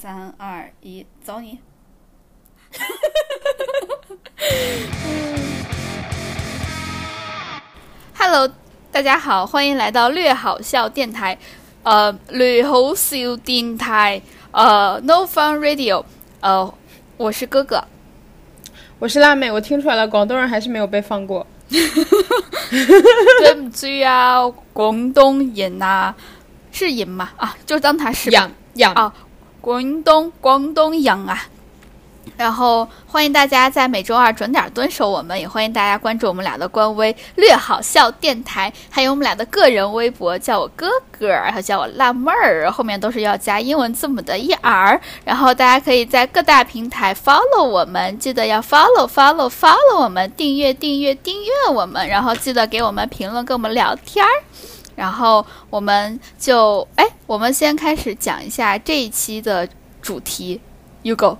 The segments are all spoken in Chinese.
三二一，走你！Hello，大家好，欢迎来到略好笑电台，呃，略好笑电台，呃，No Fun Radio，呃，我是哥哥，我是辣妹，我听出来了，广东人还是没有被放过。对不起啊，广东人啊，是人嘛？啊，就当他是吧养养啊广东广东人啊。然后欢迎大家在每周二准点蹲守我们，也欢迎大家关注我们俩的官微“略好笑电台”，还有我们俩的个人微博，叫我哥哥，然后叫我辣妹儿，后面都是要加英文字母的一 r。然后大家可以在各大平台 follow 我们，记得要 follow follow follow 我们，订阅订阅订阅我们，然后记得给我们评论，跟我们聊天儿。然后我们就哎，我们先开始讲一下这一期的主题，You go。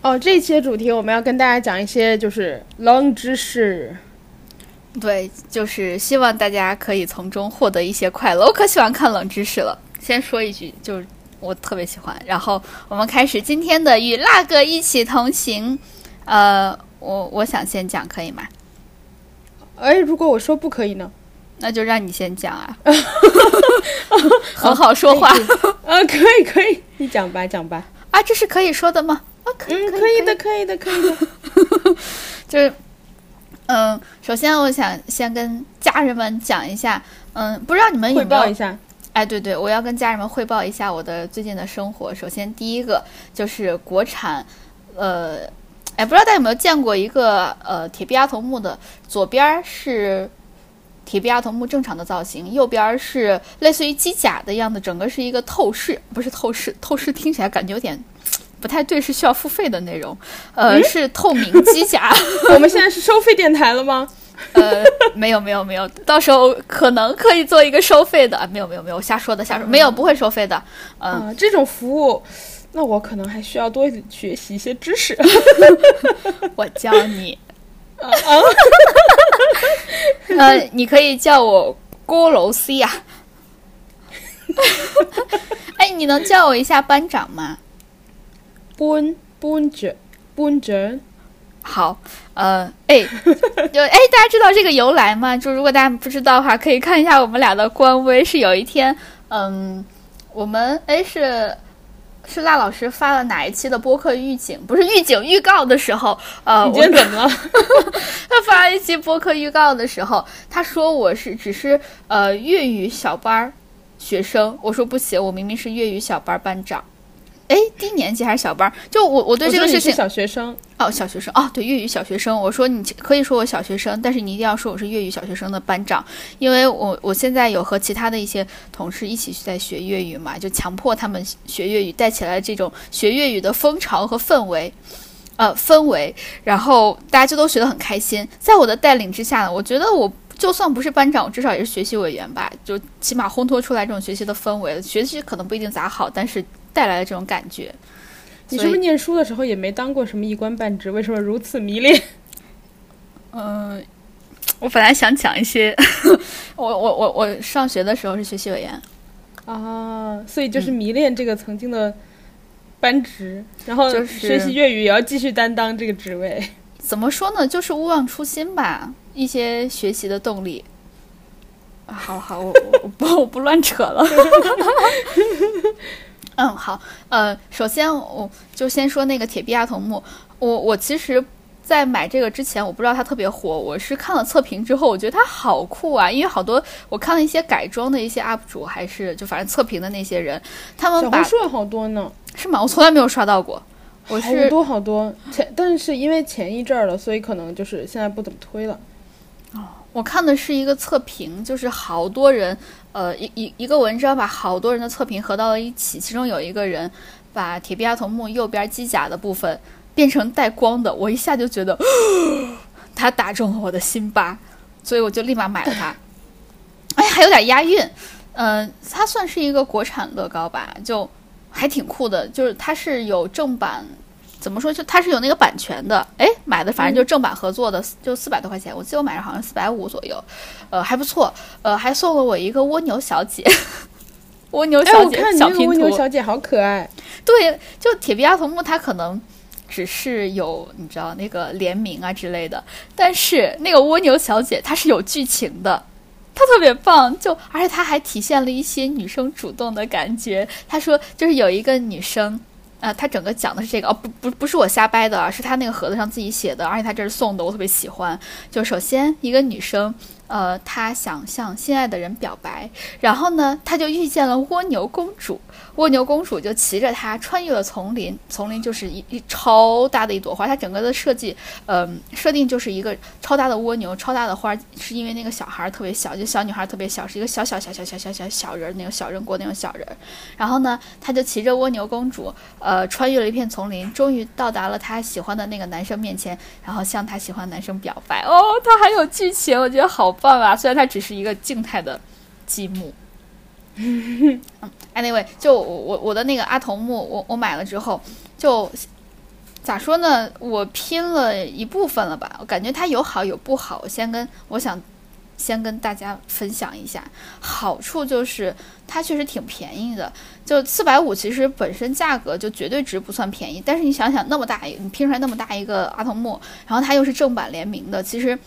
哦，这一期的主题我们要跟大家讲一些就是冷知识。对，就是希望大家可以从中获得一些快乐。我可喜欢看冷知识了。先说一句，就是我特别喜欢。然后我们开始今天的与辣哥一起同行。呃，我我想先讲，可以吗？哎，如果我说不可以呢？那就让你先讲啊，很好说话 啊，可以可以，你讲吧讲吧。啊，这是可以说的吗？啊，可以，嗯，可可以的，可以的，可以的。就是，嗯，首先我想先跟家人们讲一下，嗯，不知道你们有汇没有？报一下。哎，对对，我要跟家人们汇报一下我的最近的生活。首先，第一个就是国产，呃，哎，不知道大家有没有见过一个呃铁臂阿童木的，左边儿是铁臂阿童木正常的造型，右边儿是类似于机甲的样子，整个是一个透视，不是透视，透视听起来感觉有点不太对，是需要付费的内容，呃，是透明机甲。我们现在是收费电台了吗？呃，没有没有没有，到时候可能可以做一个收费的，啊没有没有没有，瞎说的瞎说，没有不会收费的，嗯，啊，这种服务，那我可能还需要多学习一些知识。我教你，呃，你可以叫我郭楼 C 呀、哎，你能叫我一下班长吗？班班长，班长，好，呃，哎，就哎，大家知道这个由来吗？就如果大家不知道的话，可以看一下我们俩的官微。是有一天，嗯，我们哎是是赖老师发了哪一期的播客预警？不是预警预告的时候，呃，你我怎么了？他发了一期播客预告的时候，他说我是只是呃粤语小班儿学生，我说不行，我明明是粤语小班儿班长。哎，低年级还是小班儿？就我我对这个事情小学生，哦，小学生哦，对，粤语小学生。我说你可以说我小学生，但是你一定要说我是粤语小学生的班长，因为我我现在有和其他的一些同事一起在学粤语嘛，就强迫他们学粤语，带起来这种学粤语的风潮和氛围。呃，氛围，然后大家就都学得很开心。在我的带领之下呢，我觉得我就算不是班长，我至少也是学习委员吧，就起码烘托出来这种学习的氛围。学习可能不一定咋好，但是带来的这种感觉。你是不是念书的时候也没当过什么一官半职？为什么如此迷恋？嗯，我本来想讲一些，我我我我上学的时候是学习委员，啊，所以就是迷恋这个曾经的班职，然后就是学习粤语也要继续担当这个职位。怎么说呢，就是勿忘初心吧，一些学习的动力。啊好好，我我我不我不乱扯了。嗯，好，呃，首先我就先说那个铁臂阿童木，我我其实。在买这个之前，我不知道它特别火。我是看了测评之后，我觉得它好酷啊！因为好多我看了一些改装的一些 UP 主，还是就反正测评的那些人，他们把小红书好多呢，是吗？我从来没有刷到过。我是好是多好多前，但是因为前一阵儿了，所以可能就是现在不怎么推了。哦我看的是一个测评，就是好多人，呃，一一一个文章把好多人的测评合到了一起，其中有一个人把铁臂阿童木右边机甲的部分变成带光的，我一下就觉得 他打中了我的心巴，所以我就立马买了它。哎，还有点押韵，嗯、它算是一个国产乐高吧，就还挺酷的，就是它是有正版。怎么说？就它是有那个版权的，哎，买的反正就正版合作的，就四百多块钱，我记得我买的好像四百五左右，呃，还不错，呃，还送了我一个蜗牛小姐，蜗牛哎，小姐、小蜗牛，小姐好可爱。对，就铁臂阿童木它可能只是有你知道那个联名啊之类的，但是那个蜗牛小姐它是有剧情的。她特别棒，就而且她还体现了一些女生主动的感觉。她说，就是有一个女生，呃，他整个讲的是这个，哦，不不不是我瞎掰的，是他那个盒子上自己写的，而且他这是送的，我特别喜欢。就首先一个女生，呃，她想向心爱的人表白，然后呢，她就遇见了蜗牛公主，蜗牛公主就骑着它穿越了丛林，丛林就是一一超大的一朵花，它整个的设计，嗯、设定就是一个超大的蜗牛，超大的花，是因为那个小孩特别小，就小女孩特别小，是一个小小小小小小小小人，那种小人国那种小人。然后呢，他就骑着蜗牛公主，呃，穿越了一片丛林，终于到达了他喜欢的那个男生面前，然后向他喜欢男生表白。哦，他还有剧情，我觉得好棒啊！虽然它只是一个静态的积木。嗯，anyway，就我我我的那个阿童木，我我买了之后，就咋说呢？我拼了一部分了吧，我感觉它有好有不好。我先跟我想先跟大家分享一下，好处就是它确实挺便宜的，就四百五，其实本身价格就绝对值不算便宜。但是你想想，那么大一你拼出来那么大一个阿童木，然后它又是正版联名的，其实。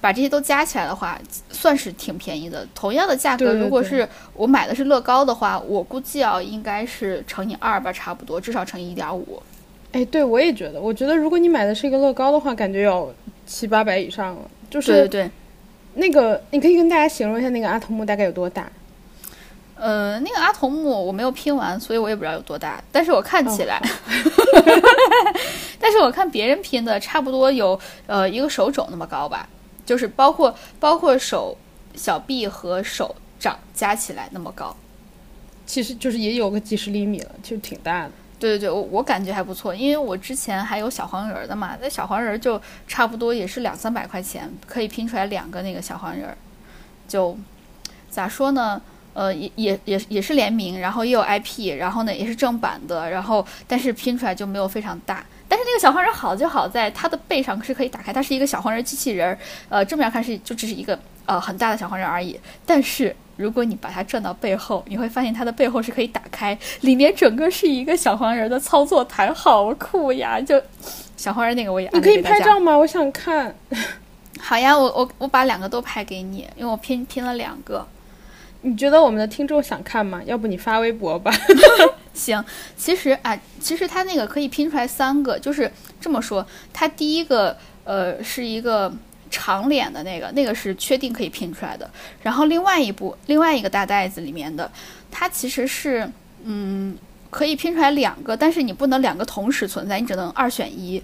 把这些都加起来的话，算是挺便宜的。同样的价格，如果是我买的是乐高的话，我估计啊，应该是乘以二吧，差不多，至少乘以一点五。哎，对，我也觉得，我觉得如果你买的是一个乐高的话，感觉有七八百以上了。就是对对对，那个，你可以跟大家形容一下那个阿童木大概有多大？呃，那个阿童木我没有拼完，所以我也不知道有多大，但是我看起来，但是我看别人拼的差不多有呃一个手肘那么高吧，就是包括包括手小臂和手掌加起来那么高。其实就是也有个几十厘米了，其实挺大的。对对对，我我感觉还不错，因为我之前还有小黄人儿的嘛，那小黄人儿就差不多也是两三百块钱，可以拼出来两个那个小黄人儿，就咋说呢？呃，也也也也是联名，然后也有 IP，然后呢也是正版的，然后但是拼出来就没有非常大。但是那个小黄人好就好在它的背上是可以打开，它是一个小黄人机器人儿，呃，正面看是就只是一个呃很大的小黄人而已。但是如果你把它转到背后，你会发现它的背后是可以打开，里面整个是一个小黄人的操作台，好酷呀！就小黄人那个我也你可以拍照吗？我想看。好呀，我我我把两个都拍给你，因为我拼拼了两个。你觉得我们的听众想看吗？要不你发微博吧。行，其实啊，其实它那个可以拼出来三个，就是这么说，它第一个呃是一个长脸的那个，那个是确定可以拼出来的。然后另外一部另外一个大袋子里面的，它其实是嗯可以拼出来两个，但是你不能两个同时存在，你只能二选一。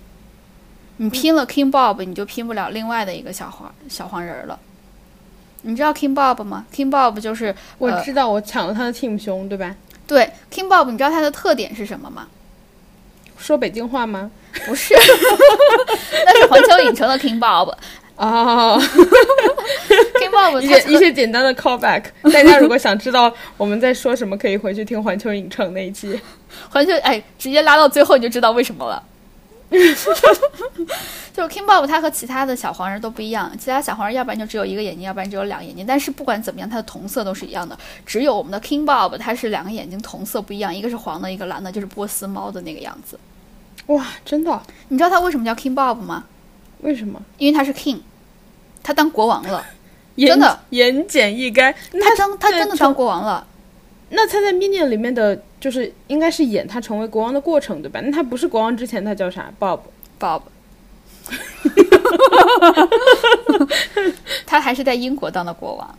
你拼了 King Bob，你就拼不了另外的一个小黄小黄人了。你知道 King Bob 吗？King Bob 就是呃我知道，我抢了他的 team 胸，对吧？对 King Bob，你知道它的特点是什么吗？说北京话吗？不是，那是环球影城的 King Bob。哦，King Bob 一它些一些简单的 callback，大家如果想知道我们在说什么，可以回去听环球影城那一期。环球哎，直接拉到最后你就知道为什么了。就是 King Bob 他和其他的小黄人都不一样，其他小黄人要不然就只有一个眼睛，要不然只有两个眼睛。但是不管怎么样，它的瞳色都是一样的。只有我们的 King Bob 它是两个眼睛瞳色不一样，一个是黄的，一个蓝的，就是波斯猫的那个样子。哇，真的？你知道它为什么叫 King Bob 吗？为什么？因为他是 King，他当国王了，真的言简意赅。他当他真的当国王了。那他在 Minion 里面的就是应该是演他成为国王的过程，对吧？那他不是国王之前，他叫啥？Bob。Bob，他还是在英国当的国王。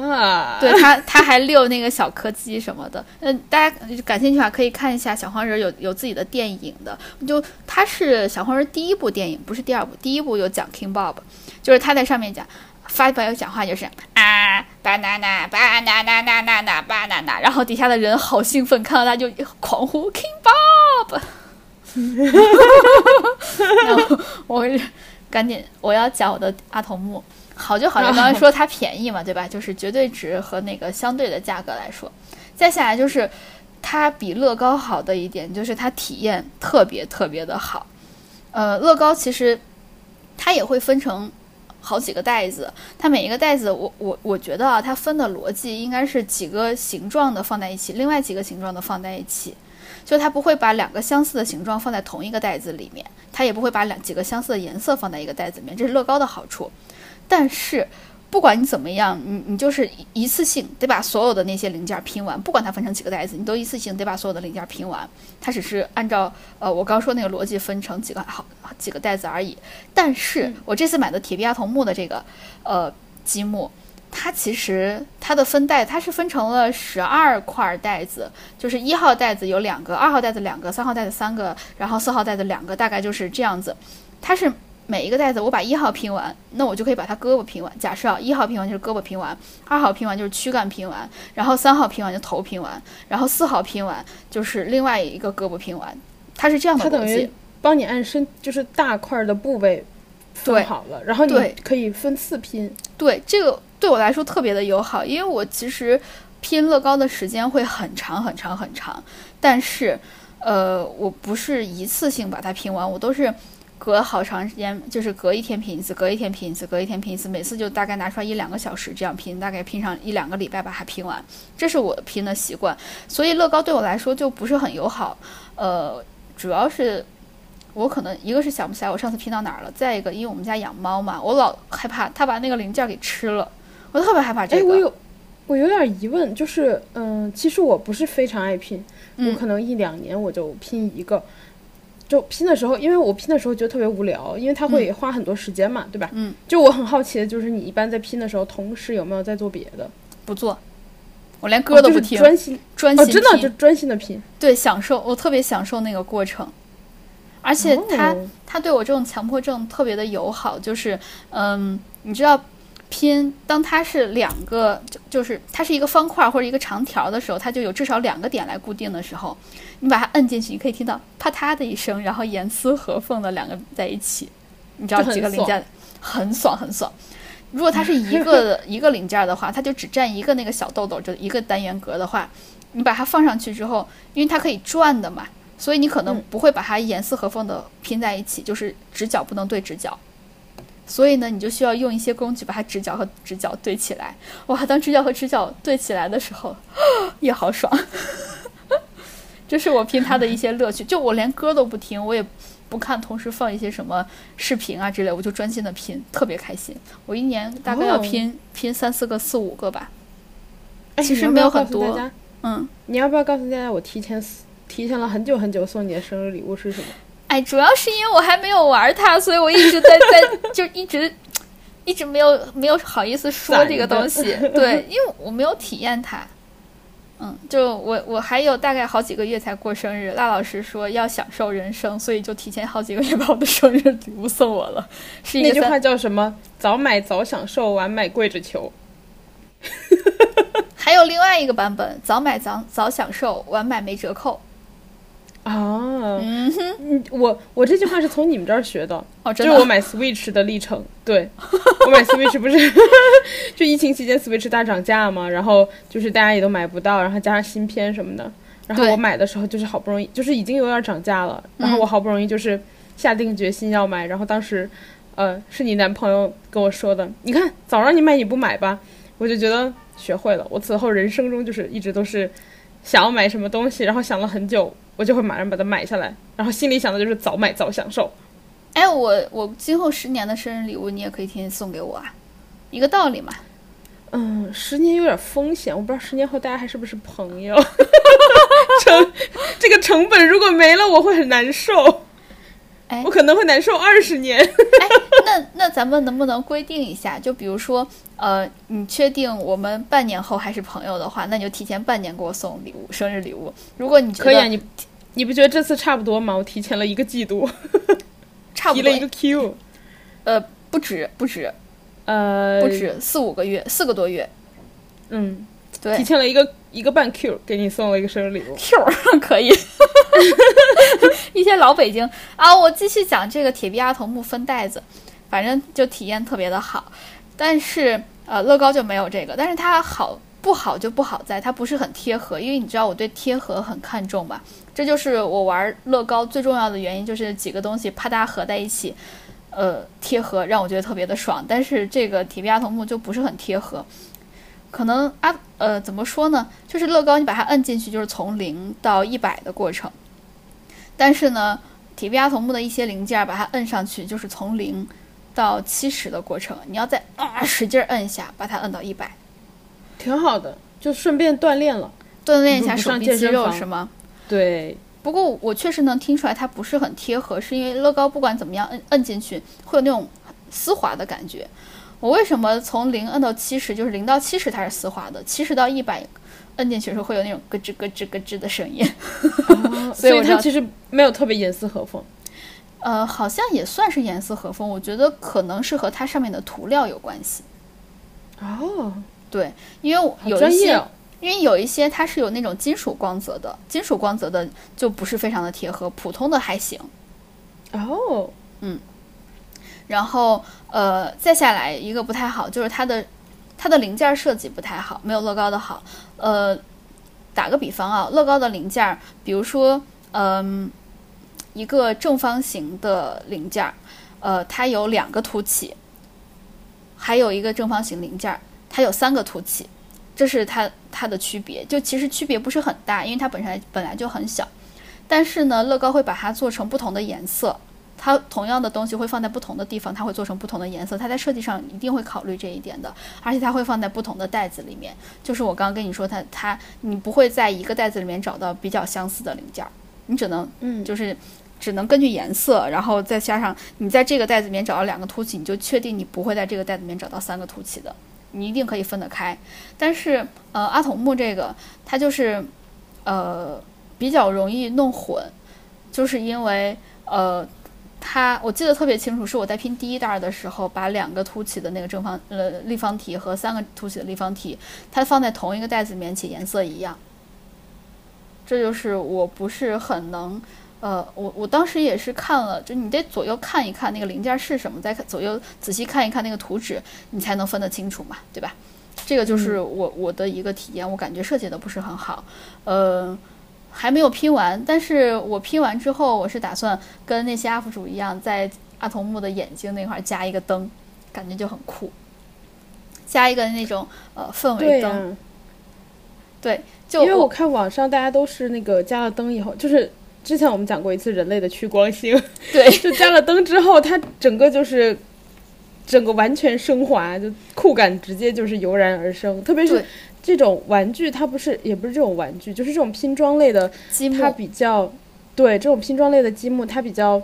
哇，对他，他还遛那个小柯基什么的。嗯，大家感兴趣的话，可以看一下小黄人有有自己的电影的。就他是小黄人第一部电影，不是第二部。第一部有讲 King Bob，就是他在上面讲。发表讲话就是啊，banana banana banana banana，然后底下的人好兴奋，看到他就狂呼 King Bob。然后我赶紧我要讲我的阿童木，好就好在刚才说它便宜嘛，对吧？就是绝对值和那个相对的价格来说，再下来就是它比乐高好的一点就是它体验特别特别的好。呃，乐高其实它也会分成好几个袋子，它每一个袋子，我我我觉得啊，它分的逻辑应该是几个形状的放在一起，另外几个形状的放在一起，就它不会把两个相似的形状放在同一个袋子里面，它也不会把两几个相似的颜色放在一个袋子里面，这是乐高的好处。但是不管你怎么样，你你就是一次性得把所有的那些零件拼完，不管它分成几个袋子，你都一次性得把所有的零件拼完。它只是按照呃我刚说那个逻辑分成几个好几个袋子而已。但是我这次买的铁臂阿童木的这个呃积木，它其实它的分袋它是分成了十二块袋子，就是一号袋子有两个，二号袋子两个，三号袋子三个，然后四号袋子两个，大概就是这样子。它是。每一个袋子，我把一号拼完，那我就可以把它胳膊拼完。假设啊，一号拼完就是胳膊拼完，二号拼完就是躯干拼完，然后三号拼完就头拼完，然后四号拼完就是另外一个胳膊拼完。它是这样的逻辑，帮你按身就是大块的部位分好了，然后你可以分次拼。对，这个对我来说特别的友好，因为我其实拼乐高的时间会很长很长很长，但是呃，我不是一次性把它拼完，我都是。隔好长时间，就是隔一天拼一次，隔一天拼一次，隔一天拼一次，每次就大概拿出来一两个小时这样拼，大概拼上一两个礼拜把它拼完，这是我拼的习惯。所以乐高对我来说就不是很友好，呃，主要是我可能一个是想不起来我上次拼到哪儿了，再一个因为我们家养猫嘛，我老害怕它把那个零件给吃了，我特别害怕这个。哎，我有我有点疑问，就是嗯，其实我不是非常爱拼，我可能一两年我就拼一个。就拼的时候，因为我拼的时候觉得特别无聊，因为它会花很多时间嘛，对吧？嗯。就我很好奇的就是，你一般在拼的时候，同时有没有在做别的？不做，我连歌都不听，专心专心哦，真的就专心的拼。对，享受，我特别享受那个过程，而且他他对我这种强迫症特别的友好，就是嗯，你知道。拼，当它是两个，就就是它是一个方块或者一个长条的时候，它就有至少两个点来固定的时候，你把它摁进去，你可以听到啪嗒的一声，然后严丝合缝的两个在一起，你知道几个零件，很爽很爽。如果它是一个 一个零件的话，它就只占一个那个小豆豆，就一个单元格的话，你把它放上去之后，因为它可以转的嘛，所以你可能不会把它严丝合缝的拼在一起，就是直角不能对直角。所以呢，你就需要用一些工具把它直角和直角对起来。哇，当直角和直角对起来的时候，也好爽。这是我拼它的一些乐趣。就我连歌都不听，我也不看，同时放一些什么视频啊之类，我就专心的拼，特别开心。我一年大概要拼拼三四个、四五个吧。其实没有很多。嗯，你要不要告诉大家，我提前提前了很久很久送你的生日礼物是什么？哎，主要是因为我还没有玩它，所以我一直在在就一直 一直没有没有好意思说这个东西。对，因为我没有体验它。嗯，就我我还有大概好几个月才过生日，赖老师说要享受人生，所以就提前好几个月把我的生日礼物送我了。是那句话叫什么？早买早享受，晚买跪着求。还有另外一个版本，早买早早享受，晚买没折扣。啊，嗯。哼，我我这句话是从你们这儿学的，哦，就是我买 Switch 的历程。对，我买 Switch 不是 就疫情期间 Switch 大涨价嘛，然后就是大家也都买不到，然后加上芯片什么的，然后我买的时候就是好不容易，就是已经有点涨价了，然后我好不容易就是下定决心要买，然后当时，呃，是你男朋友跟我说的，你看早让你买你不买吧，我就觉得学会了，我此后人生中就是一直都是想要买什么东西，然后想了很久。我就会马上把它买下来，然后心里想的就是早买早享受。哎，我我今后十年的生日礼物你也可以天天送给我啊，一个道理嘛。嗯，十年有点风险，我不知道十年后大家还是不是朋友。成这个成本如果没了，我会很难受。哎，我可能会难受二十年。哎，那那咱们能不能规定一下？就比如说，呃，你确定我们半年后还是朋友的话，那你就提前半年给我送礼物，生日礼物。如果你可以，你你不觉得这次差不多吗？我提前了一个季度，差不多提了一个 Q。呃，不止，不止，呃，不止四五个月，四个多月。嗯，对，提前了一个。一个半 Q 给你送了一个生日礼物，Q 可以，一些老北京啊。我继续讲这个铁臂阿童木分袋子，反正就体验特别的好。但是呃，乐高就没有这个，但是它好不好就不好在它不是很贴合，因为你知道我对贴合很看重吧？这就是我玩乐高最重要的原因，就是几个东西啪嗒合在一起，呃贴合，让我觉得特别的爽。但是这个铁臂阿童木就不是很贴合，可能啊呃怎么说呢？就是乐高你把它摁进去，就是从零到一百的过程。但是呢，铁臂阿童木的一些零件把它摁上去，就是从零到七十的过程。你要再啊使劲摁一下，把它摁到一百，挺好的，就顺便锻炼了，锻炼一下手臂肌肉是吗？对。不过我确实能听出来它不是很贴合，是因为乐高不管怎么样摁摁进去会有那种丝滑的感觉。我为什么从零摁到七十，就是零到七十它是丝滑的，七十到一百摁进去的时候会有那种咯吱咯吱咯吱的声音。所以它其实没有特别严丝合缝。呃，好像也算是严丝合缝。我觉得可能是和它上面的涂料有关系。哦，对，因为有一些。因为有一些它是有那种金属光泽的，金属光泽的就不是非常的贴合，普通的还行。哦，嗯，然后呃，再下来一个不太好，就是它的它的零件设计不太好，没有乐高的好。呃，打个比方啊，乐高的零件，比如说嗯，一个正方形的零件儿，呃，它有两个凸起，还有一个正方形零件儿，它有三个凸起。这是它它的区别，就其实区别不是很大，因为它本身本来就很小。但是呢，乐高会把它做成不同的颜色，它同样的东西会放在不同的地方，它会做成不同的颜色。它在设计上一定会考虑这一点的，而且它会放在不同的袋子里面。就是我刚刚跟你说，它它你不会在一个袋子里面找到比较相似的零件儿，你只能嗯，就是只能根据颜色，然后再加上你在这个袋子里面找到两个凸起，你就确定你不会在这个袋子里面找到三个凸起的。你一定可以分得开，但是呃，阿童木这个它就是，呃，比较容易弄混，就是因为呃，它我记得特别清楚，是我在拼第一袋的时候，把两个凸起的那个正方呃立方体和三个凸起的立方体，它放在同一个袋子里面，且颜色一样，这就是我不是很能。呃，我我当时也是看了，就你得左右看一看那个零件是什么，再看左右仔细看一看那个图纸，你才能分得清楚嘛，对吧？这个就是我我的一个体验，我感觉设计的不是很好，呃，还没有拼完，但是我拼完之后，我是打算跟那些 UP 主一样，在阿童木的眼睛那块加一个灯，感觉就很酷，加一个那种呃氛围灯，对，就因为我看网上大家都是那个加了灯以后，就是。之前我们讲过一次人类的趋光性，对，就加了灯之后，它整个就是整个完全升华，就酷感直接就是油然而生。特别是这种玩具，它不是也不是这种玩具，就是这种拼装类的积木，它比较对这种拼装类的积木，它比较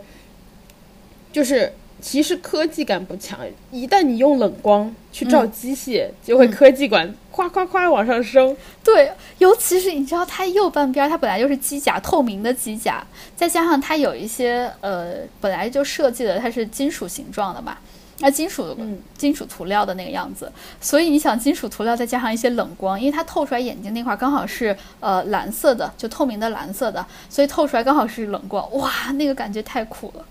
就是。其实科技感不强，一旦你用冷光去照机械，就会科技感夸夸夸往上升。对，尤其是你知道它右半边，它本来就是机甲，透明的机甲，再加上它有一些呃本来就设计的它是金属形状的嘛，那金属金属涂料的那个样子，所以你想金属涂料再加上一些冷光，因为它透出来眼睛那块刚好是呃蓝色的，就透明的蓝色的，所以透出来刚好是冷光，哇，那个感觉太酷了。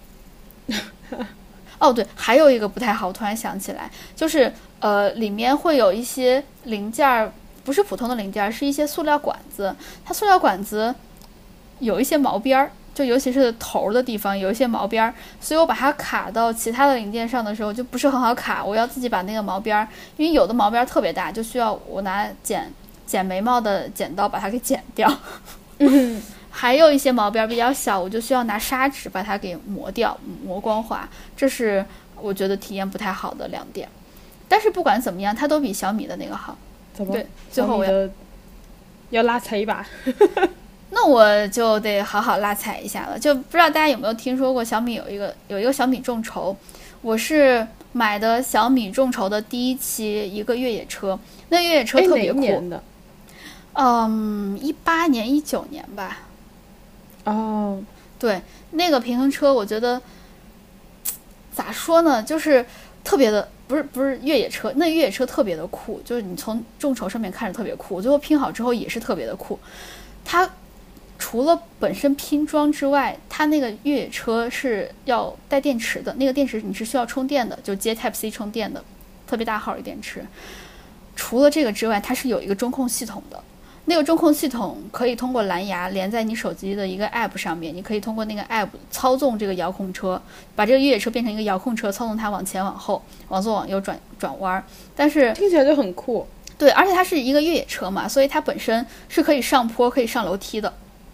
哦，对，还有一个不太好，我突然想起来，就是呃，里面会有一些零件儿，不是普通的零件儿，是一些塑料管子。它塑料管子有一些毛边儿，就尤其是头的地方有一些毛边儿，所以我把它卡到其他的零件上的时候就不是很好卡。我要自己把那个毛边儿，因为有的毛边儿特别大，就需要我拿剪剪眉毛的剪刀把它给剪掉。还有一些毛边比较小，我就需要拿砂纸把它给磨掉，磨光滑。这是我觉得体验不太好的两点。但是不管怎么样，它都比小米的那个好。怎么？对，最后我要要拉踩一把。那我就得好好拉踩一下了。就不知道大家有没有听说过小米有一个有一个小米众筹，我是买的小米众筹的第一期一个越野车，那越野车特别酷。嗯，一八年一九年吧。哦，对，那个平衡车，我觉得咋说呢，就是特别的，不是不是越野车，那越野车特别的酷，就是你从众筹上面看着特别酷，最后拼好之后也是特别的酷。它除了本身拼装之外，它那个越野车是要带电池的，那个电池你是需要充电的，就接 Type C 充电的，特别大号的电池。除了这个之外，它是有一个中控系统的。那个中控系统可以通过蓝牙连在你手机的一个 App 上面，你可以通过那个 App 操纵这个遥控车，把这个越野车变成一个遥控车，操纵它往前往后、往左往右转转弯。但是听起来就很酷。对，而且它是一个越野车嘛，所以它本身是可以上坡、可以上楼梯的，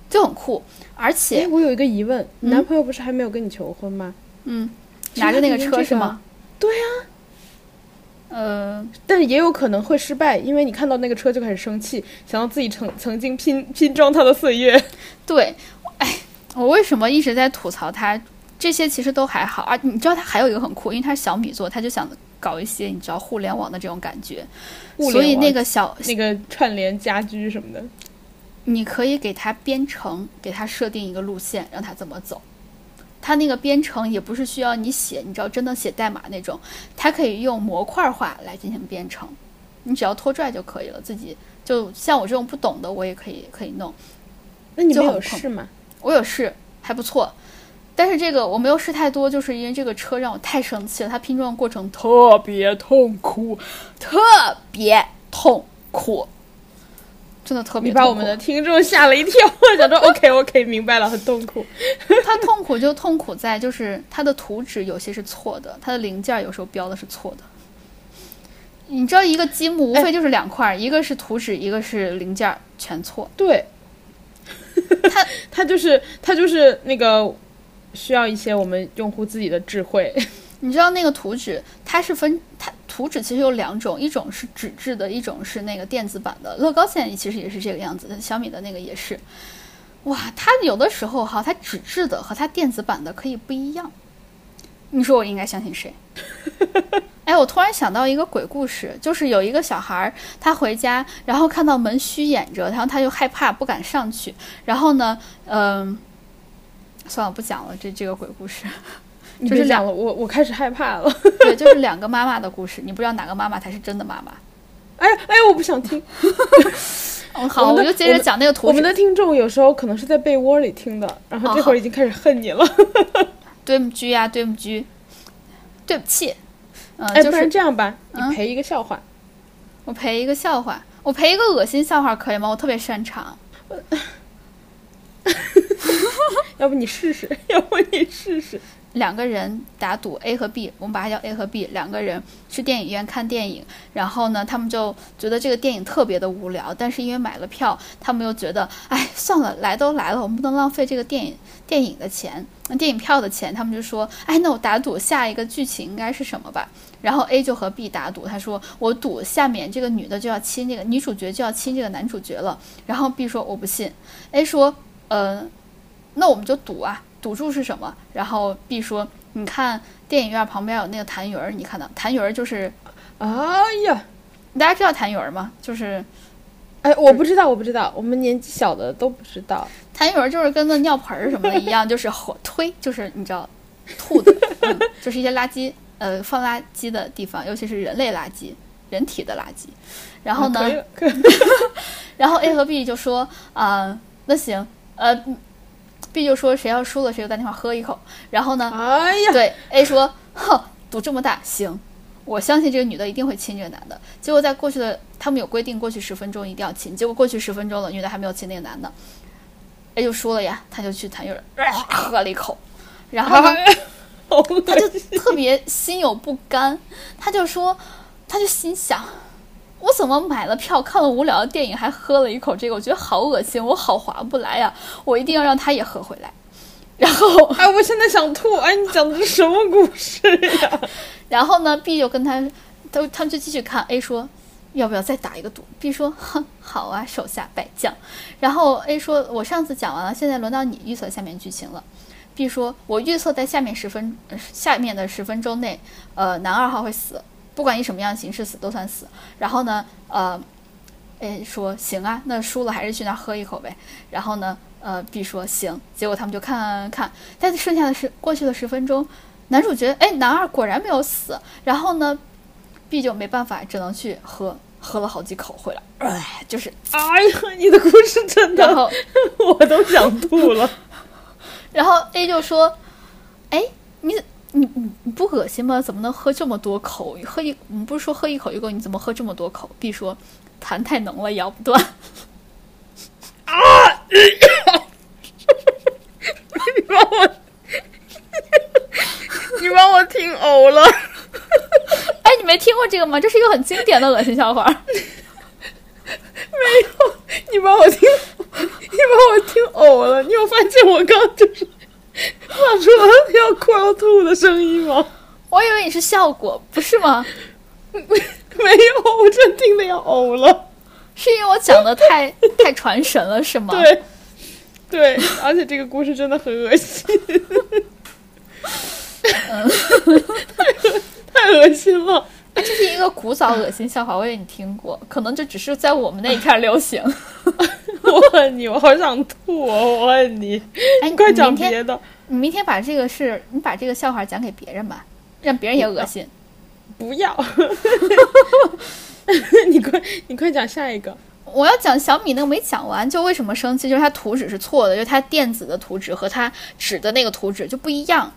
就很酷。而且我有一个疑问，你男朋友不是还没有跟你求婚吗？嗯，拿着那个车是吗？对呀。呃，但也有可能会失败，因为你看到那个车就开始生气，想到自己曾曾经拼拼装它的岁月。对，哎，我为什么一直在吐槽它？这些其实都还好啊。你知道它还有一个很酷，因为它是小米做，它就想搞一些你知道互联网的这种感觉，所以那个小那个串联家居什么的，你可以给它编程，给它设定一个路线，让它怎么走。它那个编程也不是需要你写，你知道真的写代码那种，它可以用模块化来进行编程，你只要拖拽就可以了。自己就像我这种不懂的，我也可以可以弄。那你没有试吗？我有试，还不错。但是这个我没有试太多，就是因为这个车让我太生气了，它拼装过程特别痛苦，特别痛苦。真的特别，你把我们的听众吓了一跳。讲说 OK OK，明白了，很痛苦。他痛苦就痛苦在，就是他的图纸有些是错的，他的零件有时候标的是错的。你知道一个积木无非就是两块，一个是图纸，一个是零件，全错。对，他他 就是他就是那个需要一些我们用户自己的智慧。你知道那个图纸，它是分它图纸其实有两种，一种是纸质的，一种是那个电子版的。乐高现在其实也是这个样子，小米的那个也是。哇，它有的时候哈，它纸质的和它电子版的可以不一样。你说我应该相信谁？哎，我突然想到一个鬼故事，就是有一个小孩儿，他回家，然后看到门虚掩着，然后他就害怕，不敢上去。然后呢，嗯，算了，不讲了，这这个鬼故事。就是两了，我我开始害怕了。对，就是两个妈妈的故事，你不知道哪个妈妈才是真的妈妈。哎哎，我不想听。好，我就接着讲那个图。我们的听众有时候可能是在被窝里听的，然后这会儿已经开始恨你了。对不起呀，对不起，对不起。嗯，哎，不然这样吧，你赔一个笑话。我赔一个笑话，我赔一个恶心笑话可以吗？我特别擅长。要不你试试？要不你试试？两个人打赌，A 和 B，我们把它叫 A 和 B。两个人去电影院看电影，然后呢，他们就觉得这个电影特别的无聊，但是因为买了票，他们又觉得，哎，算了，来都来了，我们不能浪费这个电影电影的钱，那电影票的钱，他们就说，哎，那我打赌下一个剧情应该是什么吧？然后 A 就和 B 打赌，他说，我赌下面这个女的就要亲这个女主角就要亲这个男主角了。然后 B 说我不信，A 说，呃，那我们就赌啊。赌注是什么？然后 B 说：“你看电影院旁边有那个痰盂儿，你看到痰盂儿就是，哎呀，大家知道痰盂儿吗？就是，哎，我不知道，我不知道，我们年纪小的都不知道。痰盂儿就是跟那尿盆儿什么的一样，就是火推，就是你知道，吐的，就是一些垃圾，呃，放垃圾的地方，尤其是人类垃圾、人体的垃圾。然后呢，然后 A 和 B 就说啊，那行，呃。” B 就说谁要输了谁就打电话喝一口，然后呢？哎呀，对 A 说，哼，赌这么大，行，我相信这个女的一定会亲这个男的。结果在过去的，他们有规定，过去十分钟一定要亲。结果过去十分钟了，女的还没有亲那个男的，A 就输了呀，他就去谭玉儿喝了一口，然后他就特别心有不甘，他就说，他就心想。我怎么买了票看了无聊的电影还喝了一口这个？我觉得好恶心，我好划不来呀！我一定要让他也喝回来。然后，哎，我现在想吐！哎，你讲的是什么故事呀？然后呢？B 就跟他，他他们就继续看。A 说，要不要再打一个赌？B 说，哼，好啊，手下败将。然后 A 说，我上次讲完了，现在轮到你预测下面剧情了。B 说，我预测在下面十分下面的十分钟内，呃，男二号会死。不管以什么样的形式死都算死。然后呢，呃，A 说行啊，那输了还是去那喝一口呗。然后呢，呃，B 说行。结果他们就看看，但是剩下的是过去了十分钟，男主角哎，男二果然没有死。然后呢，B 就没办法，只能去喝，喝了好几口回来，哎，就是，哎呀，你的故事真的，我都想吐了。然后 A 就说，哎，你。你你你不恶心吗？怎么能喝这么多口？喝一，我们不是说喝一口就够？你怎么喝这么多口？B 说，痰太浓了，咬不断。啊 你把我，你把我听呕了。哎，你没听过这个吗？这是一个很经典的恶心笑话。没有，你把我听，你把我听呕了。你有发现我刚就是发出了要哭要吐的声音吗？我以为你是效果，不是吗？没有，我真听的要呕了。是因为我讲的太 太传神了，是吗？对，对，而且这个故事真的很恶心。嗯，太恶心了。这是一个古早恶心笑话，我以为你听过，可能就只是在我们那一片流行。我问你，我好想吐哦！我问你，哎，你快讲别的。你明天把这个事，你把这个笑话讲给别人吧，让别人也恶心。不要。你快，你快讲下一个。我要讲小米那个没讲完，就为什么生气？就是它图纸是错的，就是它电子的图纸和它纸的那个图纸就不一样，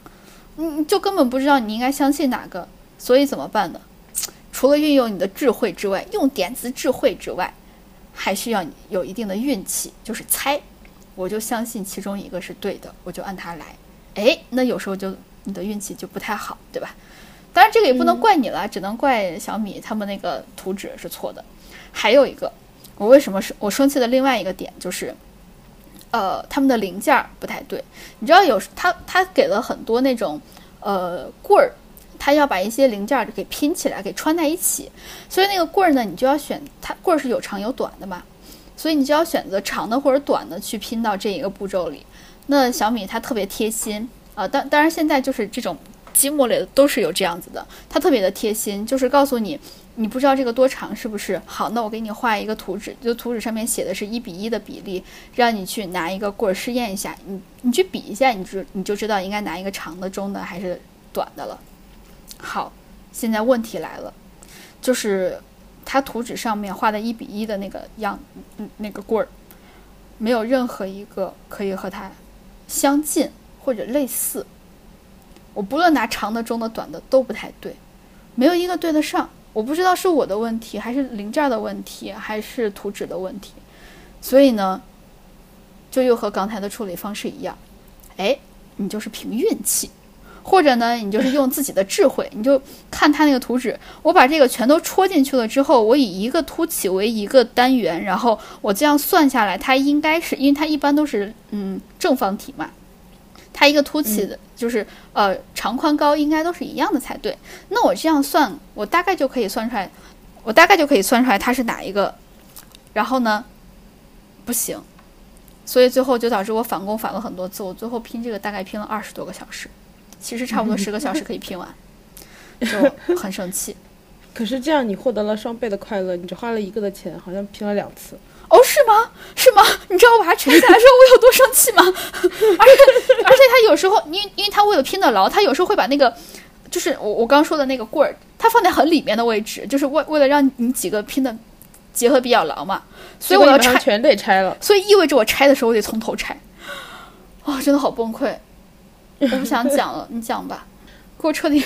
你就根本不知道你应该相信哪个，所以怎么办呢？除了运用你的智慧之外，用点子智慧之外，还需要你有一定的运气，就是猜。我就相信其中一个是对的，我就按它来。哎，那有时候就你的运气就不太好，对吧？当然这个也不能怪你了，只能怪小米他们那个图纸是错的。还有一个，我为什么是我生气的另外一个点就是，呃，他们的零件不太对。你知道有他他给了很多那种呃棍儿。它要把一些零件给拼起来，给穿在一起，所以那个棍儿呢，你就要选它棍儿是有长有短的嘛，所以你就要选择长的或者短的去拼到这一个步骤里。那小米它特别贴心啊，当当然现在就是这种积木类的都是有这样子的，它特别的贴心，就是告诉你你不知道这个多长是不是好，那我给你画一个图纸，就图纸上面写的是一比一的比例，让你去拿一个棍儿试验一下，你你去比一下，你就你就知道应该拿一个长的、中的还是短的了。好，现在问题来了，就是它图纸上面画的一比一的那个样，那个棍儿，没有任何一个可以和它相近或者类似。我不论拿长的、中的、短的都不太对，没有一个对得上。我不知道是我的问题，还是零件的问题，还是图纸的问题。所以呢，就又和刚才的处理方式一样，哎，你就是凭运气。或者呢，你就是用自己的智慧，你就看它那个图纸，我把这个全都戳进去了之后，我以一个凸起为一个单元，然后我这样算下来，它应该是，因为它一般都是嗯正方体嘛，它一个凸起的，就是呃长宽高应该都是一样的才对。那我这样算，我大概就可以算出来，我大概就可以算出来它是哪一个。然后呢，不行，所以最后就导致我返工返了很多次，我最后拼这个大概拼了二十多个小时。其实差不多 十个小时可以拼完，就很生气。可是这样你获得了双倍的快乐，你只花了一个的钱，好像拼了两次。哦，是吗？是吗？你知道我把它拆下来时候我有多生气吗？而 且而且他有时候，因为因为他为了拼得牢，他有时候会把那个，就是我我刚说的那个棍儿，他放在很里面的位置，就是为为了让你几个拼的结合比较牢嘛。所以我要拆，全得拆了。所以意味着我拆的时候我得从头拆。哇，真的好崩溃。我不想讲了，你讲吧，给我彻底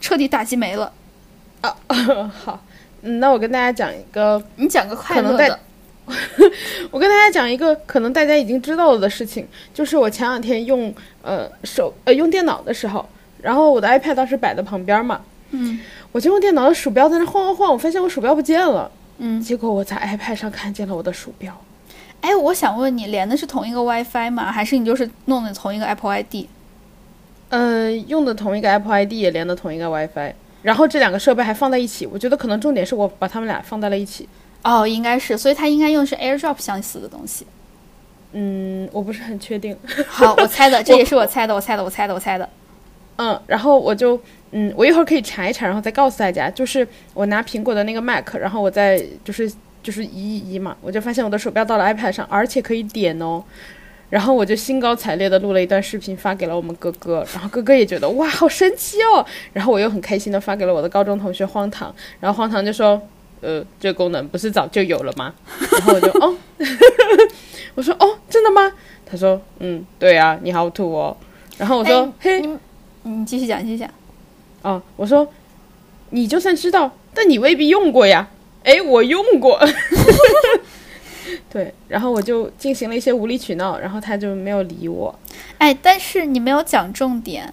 彻底打击没了。啊，好，嗯，那我跟大家讲一个，你讲个快乐的。我跟大家讲一个可能大家已经知道了的事情，就是我前两天用呃手呃用电脑的时候，然后我的 iPad 当时摆在旁边嘛，嗯，我就用电脑的鼠标在那晃晃晃，我发现我鼠标不见了，嗯，结果我在 iPad 上看见了我的鼠标。哎，我想问你，连的是同一个 WiFi 吗？还是你就是弄的同一个 Apple ID？嗯，用的同一个 Apple ID 也连的同一个 WiFi，然后这两个设备还放在一起。我觉得可能重点是我把它们俩放在了一起。哦，应该是，所以它应该用的是 AirDrop 相似的东西。嗯，我不是很确定。好，我猜的，这也是我猜的，我猜的，我猜的，我猜的。嗯，然后我就，嗯，我一会儿可以查一查，然后再告诉大家。就是我拿苹果的那个 Mac，然后我再就是就是移一移嘛，我就发现我的鼠标到了 iPad 上，而且可以点哦。然后我就兴高采烈的录了一段视频发给了我们哥哥，然后哥哥也觉得哇好神奇哦，然后我又很开心的发给了我的高中同学荒唐，然后荒唐就说，呃，这个功能不是早就有了吗？然 后我就哦，我说哦真的吗？他说嗯对啊，你好土哦。然后我说嘿，你继续讲继续讲。哦，我说你就算知道，但你未必用过呀。哎，我用过。对，然后我就进行了一些无理取闹，然后他就没有理我。哎，但是你没有讲重点，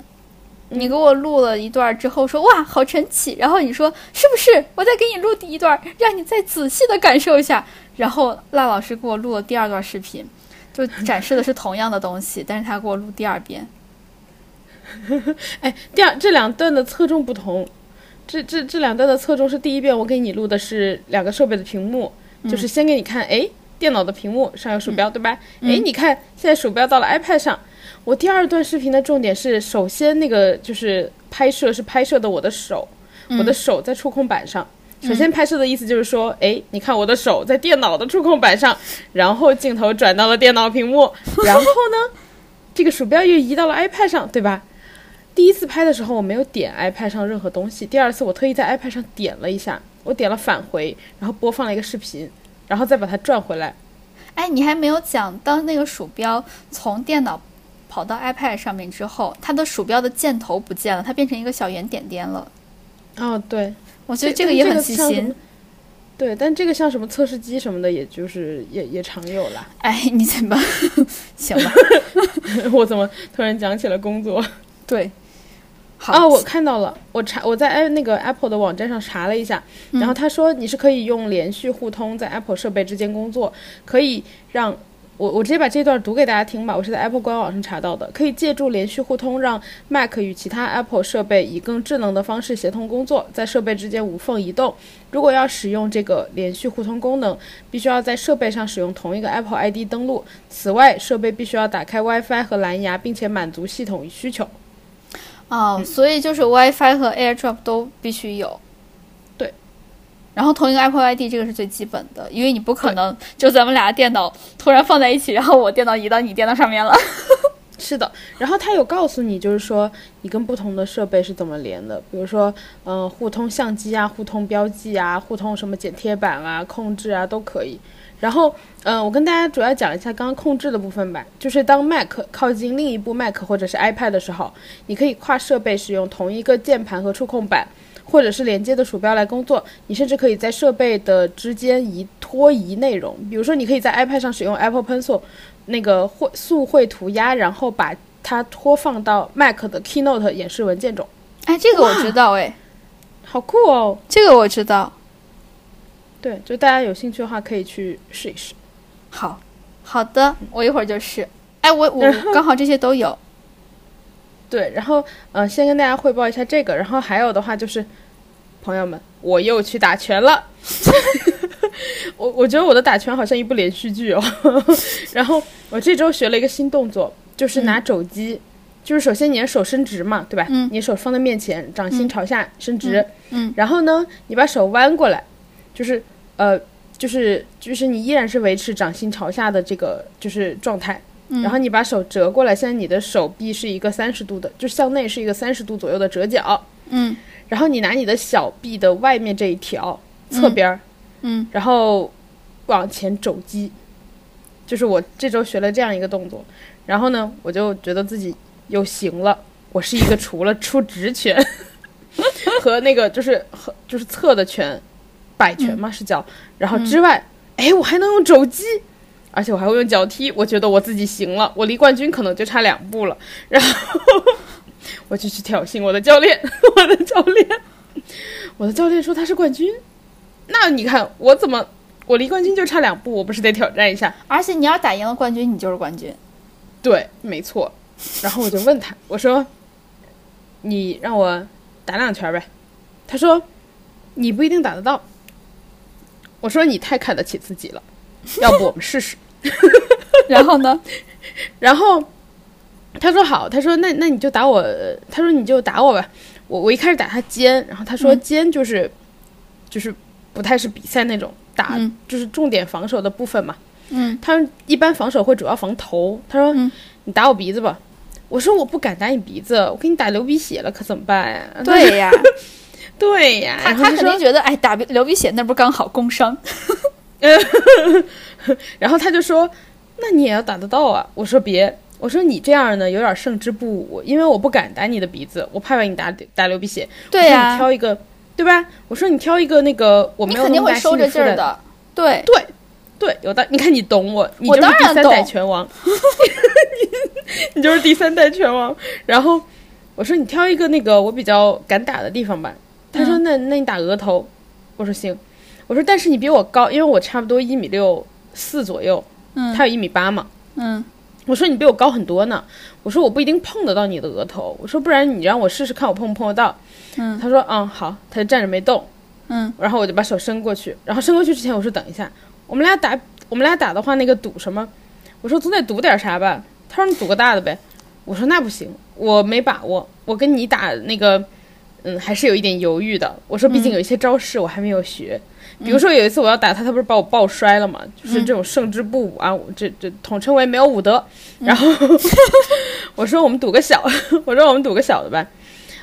你给我录了一段之后说哇好神奇，然后你说是不是？我再给你录第一段，让你再仔细的感受一下。然后赖老师给我录了第二段视频，就展示的是同样的东西，但是他给我录第二遍。哎，第二这两段的侧重不同，这这这两段的侧重是第一遍我给你录的是两个设备的屏幕，就是先给你看，哎，电脑的屏幕上有鼠标，对吧？哎，你看现在鼠标到了 iPad 上。我第二段视频的重点是，首先那个就是拍摄是拍摄的我的手，我的手在触控板上。首先拍摄的意思就是说，哎，你看我的手在电脑的触控板上，然后镜头转到了电脑屏幕，然后呢，这个鼠标又移到了 iPad 上，对吧？第一次拍的时候我没有点 iPad 上任何东西，第二次我特意在 iPad 上点了一下，我点了返回，然后播放了一个视频，然后再把它转回来。哎，你还没有讲，当那个鼠标从电脑跑到 iPad 上面之后，它的鼠标的箭头不见了，它变成一个小圆点点了。哦，对，我觉得这个也很细心。对，但这个像什么测试机什么的，也就是也也常有了。哎，你怎么 行吧？我怎么突然讲起了工作？对。哦，我看到了，我查我在 i 那个 Apple 的网站上查了一下，然后他说你是可以用连续互通在 Apple 设备之间工作，可以让我我直接把这段读给大家听吧，我是在 Apple 官网上查到的，可以借助连续互通让 Mac 与其他 Apple 设备以更智能的方式协同工作，在设备之间无缝移动。如果要使用这个连续互通功能，必须要在设备上使用同一个 Apple ID 登录，此外设备必须要打开 WiFi 和蓝牙，并且满足系统需求。哦，所以就是 WiFi 和 AirDrop 都必须有，对。然后同一个 Apple ID 这个是最基本的，因为你不可能就咱们俩电脑突然放在一起，然后我电脑移到你电脑上面了。是的，然后他有告诉你，就是说你跟不同的设备是怎么连的，比如说，嗯，互通相机啊，互通标记啊，互通什么剪贴板啊，控制啊都可以。然后，嗯，我跟大家主要讲一下刚刚控制的部分吧。就是当 Mac 靠近另一部 Mac 或者是 iPad 的时候，你可以跨设备使用同一个键盘和触控板，或者是连接的鼠标来工作。你甚至可以在设备的之间移拖移内容，比如说你可以在 iPad 上使用 Apple Pencil 那个绘速绘涂鸦，然后把它拖放到 Mac 的 Keynote 演示文件中。哎，这个我知道，哎，好酷哦！这个我知道。对，就大家有兴趣的话，可以去试一试。好，好的，我一会儿就试。哎，我我刚好这些都有。对，然后呃，先跟大家汇报一下这个，然后还有的话就是，朋友们，我又去打拳了。我我觉得我的打拳好像一部连续剧哦。然后我这周学了一个新动作，就是拿肘击，就是首先你的手伸直嘛，对吧？嗯。你手放在面前，掌心朝下伸直。嗯。然后呢，你把手弯过来，就是。呃，就是就是你依然是维持掌心朝下的这个就是状态，然后你把手折过来，现在你的手臂是一个三十度的，就向内是一个三十度左右的折角，嗯，然后你拿你的小臂的外面这一条侧边儿，嗯，然后往前肘击，就是我这周学了这样一个动作，然后呢，我就觉得自己又行了，我是一个除了出直拳 和那个就是和就是侧的拳。摆拳嘛是叫，然后之外，哎，我还能用肘击，而且我还会用脚踢，我觉得我自己行了，我离冠军可能就差两步了。然后 我就去挑衅我的教练，我的教练，我的教练说他是冠军，那你看我怎么，我离冠军就差两步，我不是得挑战一下？而且你要打赢了冠军，你就是冠军。对，没错。然后我就问他，我说，你让我打两拳呗？他说，你不一定打得到。我说你太看得起自己了，要不我们试试？然后呢？然后他说好，他说那那你就打我，他说你就打我吧。我我一开始打他肩，然后他说肩就是就是不太是比赛那种打，就是重点防守的部分嘛。嗯，他们一般防守会主要防头。他说你打我鼻子吧。我说我不敢打你鼻子，我给你打流鼻血了，可怎么办呀？对呀。对呀，他他肯定觉得，哎，打流鼻血那不是刚好工伤？然后他就说：“那你也要打得到啊！”我说：“别，我说你这样呢有点胜之不武，因为我不敢打你的鼻子，我怕把你打打流鼻血。对呀，你挑一个，对吧？我说你挑一个那个我没有那么大收着劲儿的，对对。对，有的。你看你懂我，你就是第三代拳王，你 你就是第三代拳王。然后我说你挑一个那个我比较敢打的地方吧。他说嗯那那你打额头。我说行。我说但是你比我高，因为我差不多一米六四左右，嗯他有一米八嘛。嗯我说你比我高很多呢，我说我不一定碰得到你的额头，我说不然你让我试试看我碰不碰得到。嗯他说嗯好，他就站着没动，嗯然后我就把手伸过去，然后伸过去之前我说等一下，我们俩打我们俩打的话那个赌什么？我说总得赌点啥吧。他说你赌个大的呗。我说那不行，我没把握，我跟你打那个嗯还是有一点犹豫的。我说毕竟有一些招式我还没有学。比如说有一次我要打他，他不是把我抱摔了嘛？就是这种胜之不武啊，我这这统称为没有武德。然后 我说我们赌个小，我说我们赌个小的吧，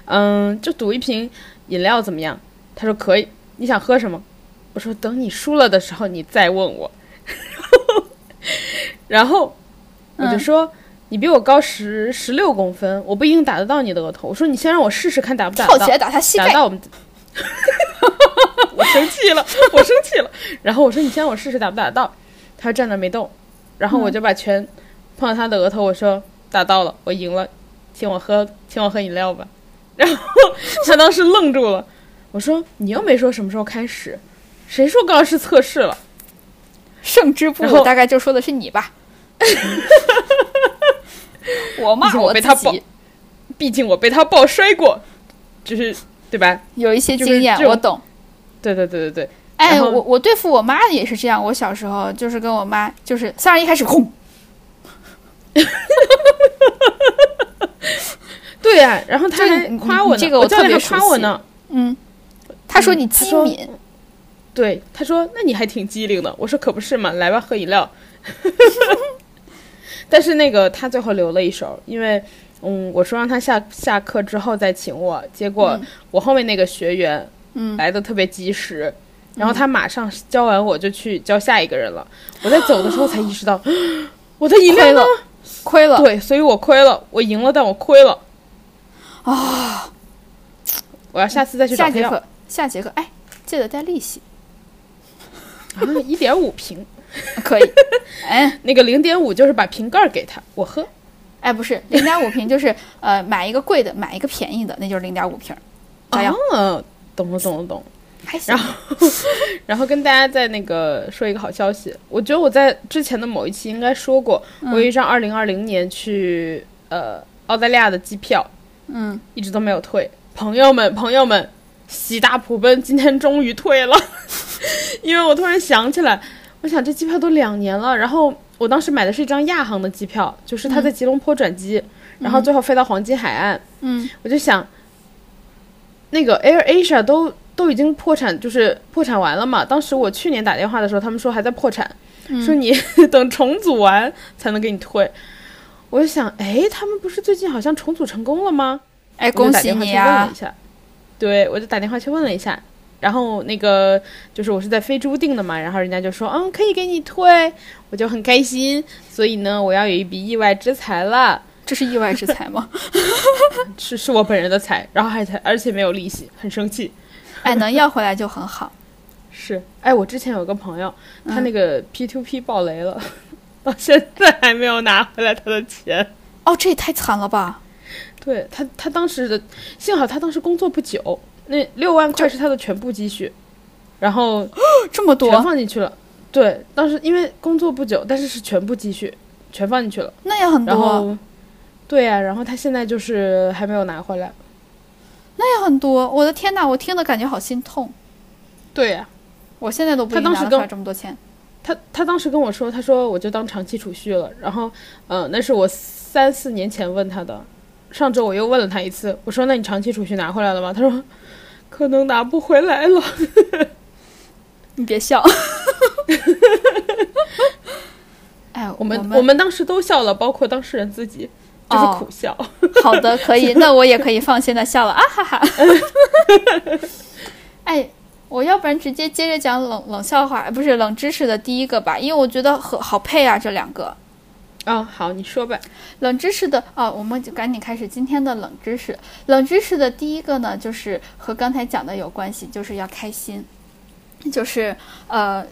嗯，就赌一瓶饮料怎么样？他说可以，你想喝什么？我说等你输了的时候你再问我。然后我就说、你比我高十十六公分，我不一定打得到你的额头。我说你先让我试试看打不打得到跳起。来打他膝盖。打到我们，我生气了，我生气了。然后我说：“你先让我试试打不打得到。”他站那没动，然后我就把拳碰到他的额头，我说：“打到了，我赢了，请我喝，请我喝饮料吧。”然后 他当时愣住了。我说：“你又没说什么时候开始，谁说刚刚是测试了？”胜之不武，大概就说的是你吧。我骂我我被他抱，毕竟我被他抱摔过，就是对吧？有一些经验，我懂。对对对对对，哎，我我对付我妈也是这样。我小时候就是跟我妈，就是三二一开始轰，对呀、然后他还夸我呢，这个我特别夸我呢。嗯，他说你机敏，对，他说：“那你还挺机灵的。”我说：“可不是嘛，来吧，喝饮料。”但是那个他最后留了一手，因为嗯，我说让他下下课之后再请我，结果嗯我后面那个学员嗯来的特别及时，然后他马上教完我就去教下一个人了。我在走的时候才意识到，我的饮料呢亏了？，亏了。对，所以我亏了，我赢了，但我亏了。啊，我要下次再去找下节课，下节课，哎，记得带利息，啊，一点五瓶，可以。哎那个零点五就是把瓶盖儿给他，我喝。哎，不是零点五瓶，就是呃买一个贵的，买一个便宜的，那就是零点五瓶儿。咋样？哦，懂了，懂了，懂了。还行然。后，然后跟大家再那个说一个好消息，我觉得我在之前的某一期应该说过，嗯我有一张二零二零年去呃澳大利亚的机票，嗯，一直都没有退。朋友们，朋友们，喜大普奔，今天终于退了，因为我突然想起来，我想这机票都两年了，然后我当时买的是一张亚航的机票，就是他在吉隆坡转机，然后最后飞到黄金海岸，嗯，我就想，那个 Air Asia 都都已经破产，就是破产完了嘛。当时我去年打电话的时候，他们说还在破产，说你 等重组完才能给你退。我就想，哎，他们不是最近好像重组成功了吗？哎，我就恭喜打电话去问你啊了一！下，对我就打电话去问了一下，然后那个就是我是在飞猪订的嘛，然后人家就说，嗯，可以给你退，我就很开心，所以呢，我要有一笔意外之财了。这是意外之财吗？是是我本人的财，然后还才而且没有利息，很生气。哎，能要回来就很好。是，哎，我之前有个朋友，他嗯那个 P to P 爆雷了，到现在还没有拿回来他的钱。哦，这也太惨了吧！对他，他当时的幸好他当时工作不久，那六万块是他的全部积蓄，然后 这么多全，放进去了。对，当时因为工作不久，但是是全部积蓄全放进去了，那也很多，然后。对呀、然后他现在就是还没有拿回来。那也很多。我的天呐，我听的感觉好心痛。对呀、我现在都不他当时这么多钱。他他当时跟我说，他说我就当长期储蓄了。然后，嗯、那是我三四年前问他的。上周我又问了他一次，我说那你长期储蓄拿回来了吗？他说可能拿不回来了。你别笑。哎，我我们我们当时都笑了，包括当事人自己，就是哦苦笑。好的，可以，那我也可以放心的笑了啊哈哈。哎，我要不然直接接着讲冷冷笑话，不是冷知识的第一个吧，因为我觉得很好配啊，这两个。啊、好，你说吧。冷知识的哦，我们就赶紧开始今天的冷知识。冷知识的第一个呢，就是和刚才讲的有关系，就是要开心，就是呃，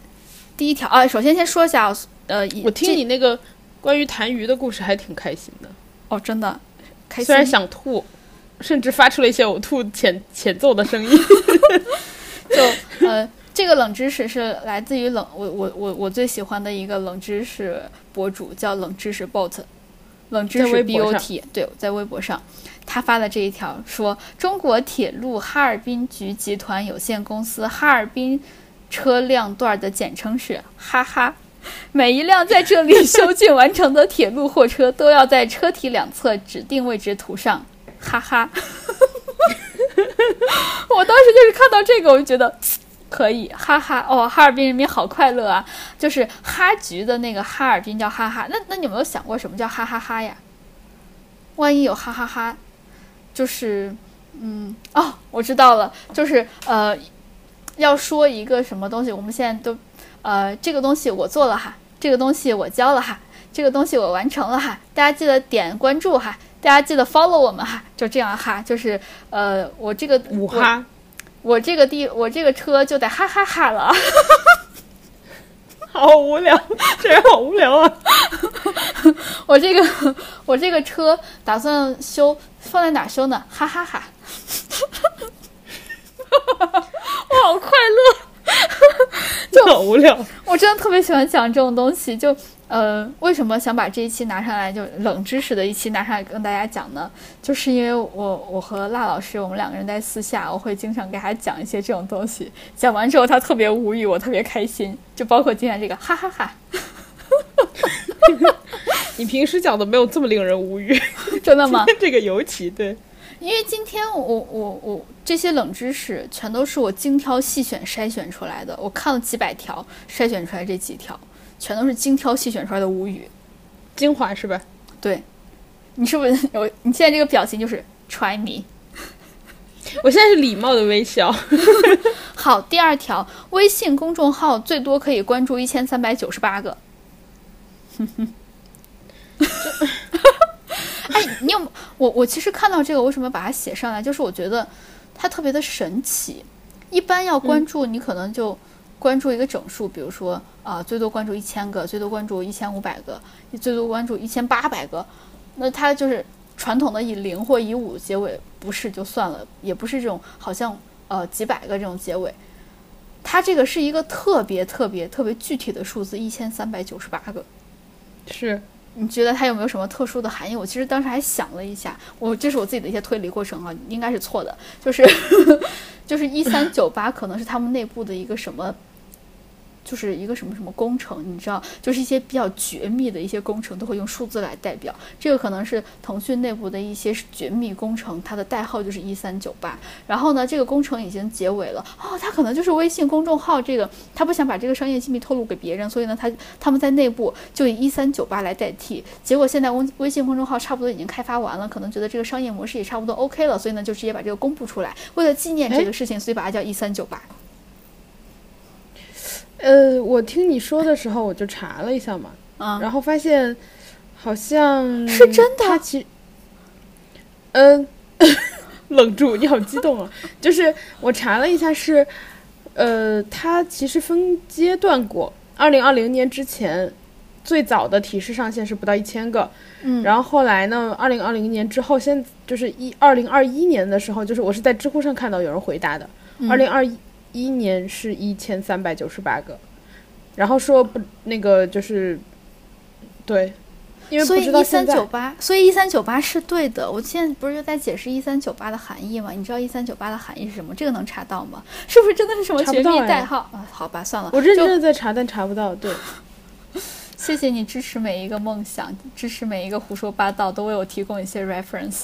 第一条啊，首先先说一下，呃，我听你那个关于痰盂的故事还挺开心的哦，真的，开心。虽然想吐，甚至发出了一些呕吐前前奏的声音。就呃，这个冷知识是来自于冷我我我我最喜欢的一个冷知识博主，叫冷知识 bot，冷知识 bot，对，在微博上。他发的这一条说：“中国铁路哈尔滨局集团有限公司哈尔滨车辆段的简称是哈哈，每一辆在这里 修建完成的铁路货车都要在车体两侧指定位置涂上哈哈。我当时就是看到这个，我就觉得可以哈哈哦，哈尔滨人民好快乐啊！就是哈局的那个哈尔滨叫哈哈，那那你有没有想过什么叫哈哈哈呀？万一有哈哈哈？”就是，嗯，哦，我知道了，就是呃，要说一个什么东西，我们现在都，呃，这个东西我做了哈，这个东西我教了哈，这个东西我完成了哈，大家记得点关注哈，大家记得 follow 我们哈，就这样哈，就是呃，我这个五哈，我这个地，我这个车就得哈哈哈了。好无聊，这人好无聊啊！我这个我这个车打算修，放在哪修呢？哈哈哈！我好快乐，就好无聊。我真的特别喜欢讲这种东西，就。呃，为什么想把这一期拿上来，就冷知识的一期拿上来跟大家讲呢？就是因为我我和辣老师，我们两个人在私下，我会经常给他讲一些这种东西，讲完之后他特别无语，我特别开心。就包括今天这个，哈哈哈。你平时讲的没有这么令人无语，真的吗？这个尤其对，因为今天我我我这些冷知识全都是我精挑细选筛选出来的，我看了几百条，筛选出来这几条。全都是精挑细选出来的无语，精华是吧？对，你是不是有？你现在这个表情就是 try me，我现在是礼貌的微笑。好，第二条，微信公众号最多可以关注一千三百九十八个。哎，你有我？我其实看到这个，为什么把它写上来？就是我觉得它特别的神奇。一般要关注，你可能就。关注一个整数，比如说啊，最多关注一千个，最多关注一千五百个，最多关注一千八百个，那它就是传统的以零或以五结尾，不是就算了，也不是这种好像呃几百个这种结尾，它这个是一个特别特别特别具体的数字，一千三百九十八个，是。你觉得它有没有什么特殊的含义？我其实当时还想了一下，我这是我自己的一些推理过程啊，应该是错的，就是 就是一三九八可能是他们内部的一个什么。就是一个什么什么工程，你知道，就是一些比较绝密的一些工程都会用数字来代表。这个可能是腾讯内部的一些绝密工程，它的代号就是一三九八。然后呢，这个工程已经结尾了，哦，它可能就是微信公众号这个，他不想把这个商业机密透露给别人，所以呢，他他们在内部就以一三九八来代替。结果现在微微信公众号差不多已经开发完了，可能觉得这个商业模式也差不多 OK 了，所以呢，就直接把这个公布出来。为了纪念这个事情，所以把它叫一三九八。呃，我听你说的时候，我就查了一下嘛，嗯，然后发现好像是真的。他其，嗯，冷住，你好激动啊！就是我查了一下，是，呃，他其实分阶段过。二零二零年之前，最早的提示上限是不到一千个，嗯，然后后来呢，二零二零年之后，现就是一二零二一年的时候，就是我是在知乎上看到有人回答的，二零二一。一年是一千三百九十八个，然后说不那个就是，对，因为所以一三九八，所以一三九八是对的。我现在不是就在解释一三九八的含义吗？你知道一三九八的含义是什么？这个能查到吗？是不是真的是什么绝密代号啊？好吧，算了，我认真的在查，但查不到。对，谢谢你支持每一个梦想，支持每一个胡说八道，都为我提供一些 reference。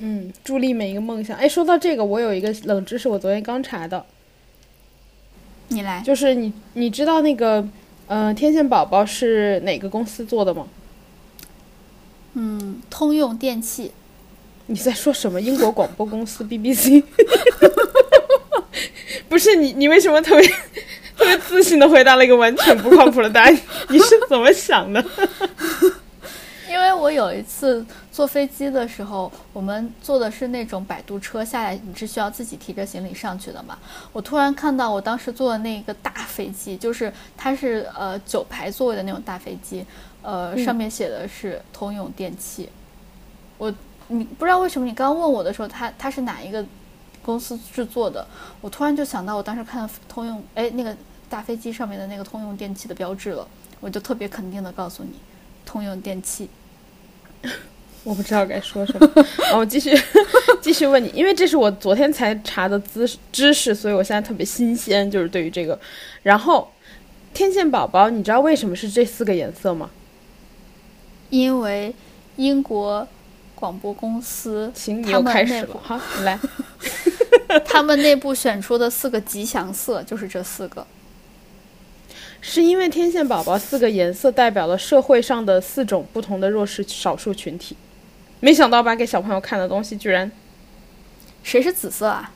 嗯，助力每一个梦想。哎，说到这个，我有一个冷知识，我昨天刚查到。你来，就是你，你知道那个，呃，天线宝宝是哪个公司做的吗？嗯，通用电器。你在说什么？英国广播公司 BBC？不是你，你为什么特别特别自信的回答了一个完全不靠谱的答案？你是怎么想的？因为我有一次坐飞机的时候，我们坐的是那种摆渡车下来，你是需要自己提着行李上去的嘛？我突然看到我当时坐的那个大飞机，就是它是呃九排座位的那种大飞机，呃，上面写的是通用电气。我你不知道为什么你刚问我的时候，它它是哪一个公司制作的？我突然就想到我当时看通用哎那个大飞机上面的那个通用电气的标志了，我就特别肯定的告诉你。通用电器，我不知道该说什么。然后继续 继续问你，因为这是我昨天才查的知知识，所以我现在特别新鲜，就是对于这个。然后天线宝宝，你知道为什么是这四个颜色吗？因为英国广播公司，行你又开始了。好，你来。他们内部选出的四个吉祥色就是这四个。是因为天线宝宝四个颜色代表了社会上的四种不同的弱势少数群体，没想到吧给小朋友看的东西居然，谁是紫色啊？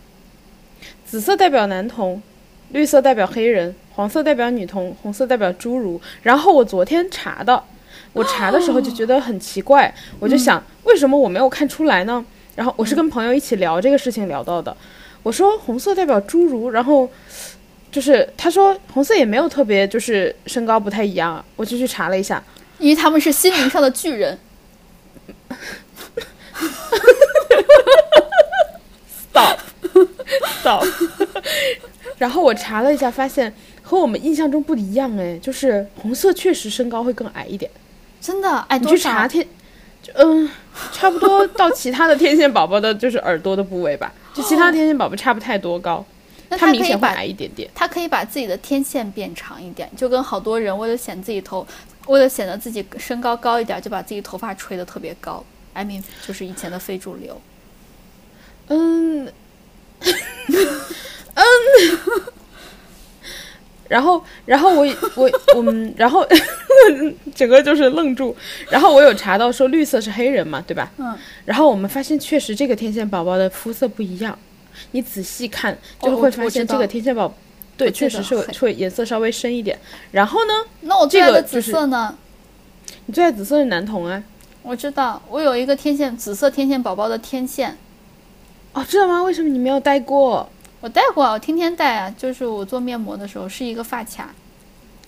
紫色代表男童，绿色代表黑人，黄色代表女童，红色代表侏儒。然后我昨天查的，我查的时候就觉得很奇怪，我就想为什么我没有看出来呢？然后我是跟朋友一起聊这个事情聊到的，我说红色代表侏儒，然后。就是他说红色也没有特别，就是身高不太一样，我就去查了一下，因为他们是心灵上的巨人。Stop，Stop。然后我查了一下，发现和我们印象中不一样哎，就是红色确实身高会更矮一点，真的矮多少？你去查天，嗯，差不多到其他的天线宝宝的就是耳朵的部位吧，就其他天线宝宝差不太多高。他明显会矮一点点，他可以把自己的天线变长一点，就跟好多人为了显自己头，为了显得自己身高高一点，就把自己头发吹得特别高。I mean，就是以前的非主流。嗯，嗯，然后，然后我我我们，然后整个就是愣住。然后我有查到说绿色是黑人嘛，对吧？嗯。然后我们发现确实这个天线宝宝的肤色不一样。你仔细看，就会发现这个天线宝，对，确实是会颜色稍微深一点。然后呢？那我最爱的紫色呢？你最爱紫色是男童啊？我知道，我有一个天线紫色天线宝宝的天线。哦，知道吗？为什么你没有戴过？我戴过，我天天戴啊。就是我做面膜的时候是一个发卡。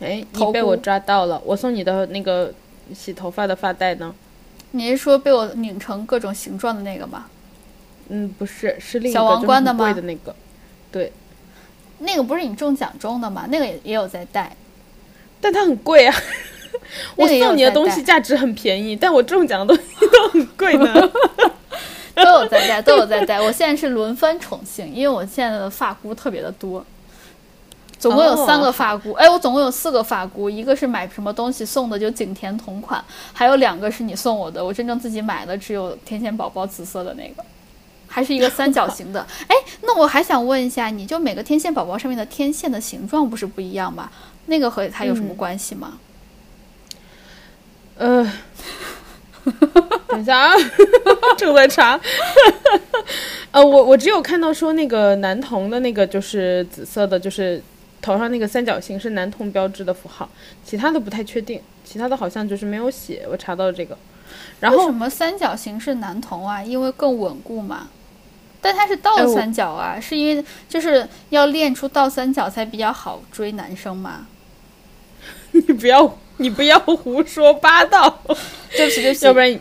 哎，你被我抓到了！我送你的那个洗头发的发带呢？你是说被我拧成各种形状的那个吗？嗯，不是，是另一个小王冠的吗？的那个，对，那个不是你中奖中的吗？那个也也有在戴，但它很贵啊。我送你的东西价值很便宜，但我中奖的东西 都很贵呢。都有在戴，都有在戴。我现在是轮番宠幸，因为我现在的发箍特别的多，总共有三个发箍。哎，我总共有四个发箍，一个是买什么东西送的，就景甜同款，还有两个是你送我的，我真正自己买的只有天线宝宝紫色的那个。还是一个三角形的，哎，那我还想问一下，你就每个天线宝宝上面的天线的形状不是不一样吗？那个和它有什么关系吗？呃，等一下啊，正在查。呃，我我只有看到说那个男童的那个就是紫色的，就是头上那个三角形是男童标志的符号，其他的不太确定，其他的好像就是没有写。我查到这个，然后什么三角形是男童啊？因为更稳固嘛。但它是倒三角啊，是因为就是要练出倒三角才比较好追男生嘛。你不要，你不要胡说八道。对不起，对不起。要不然，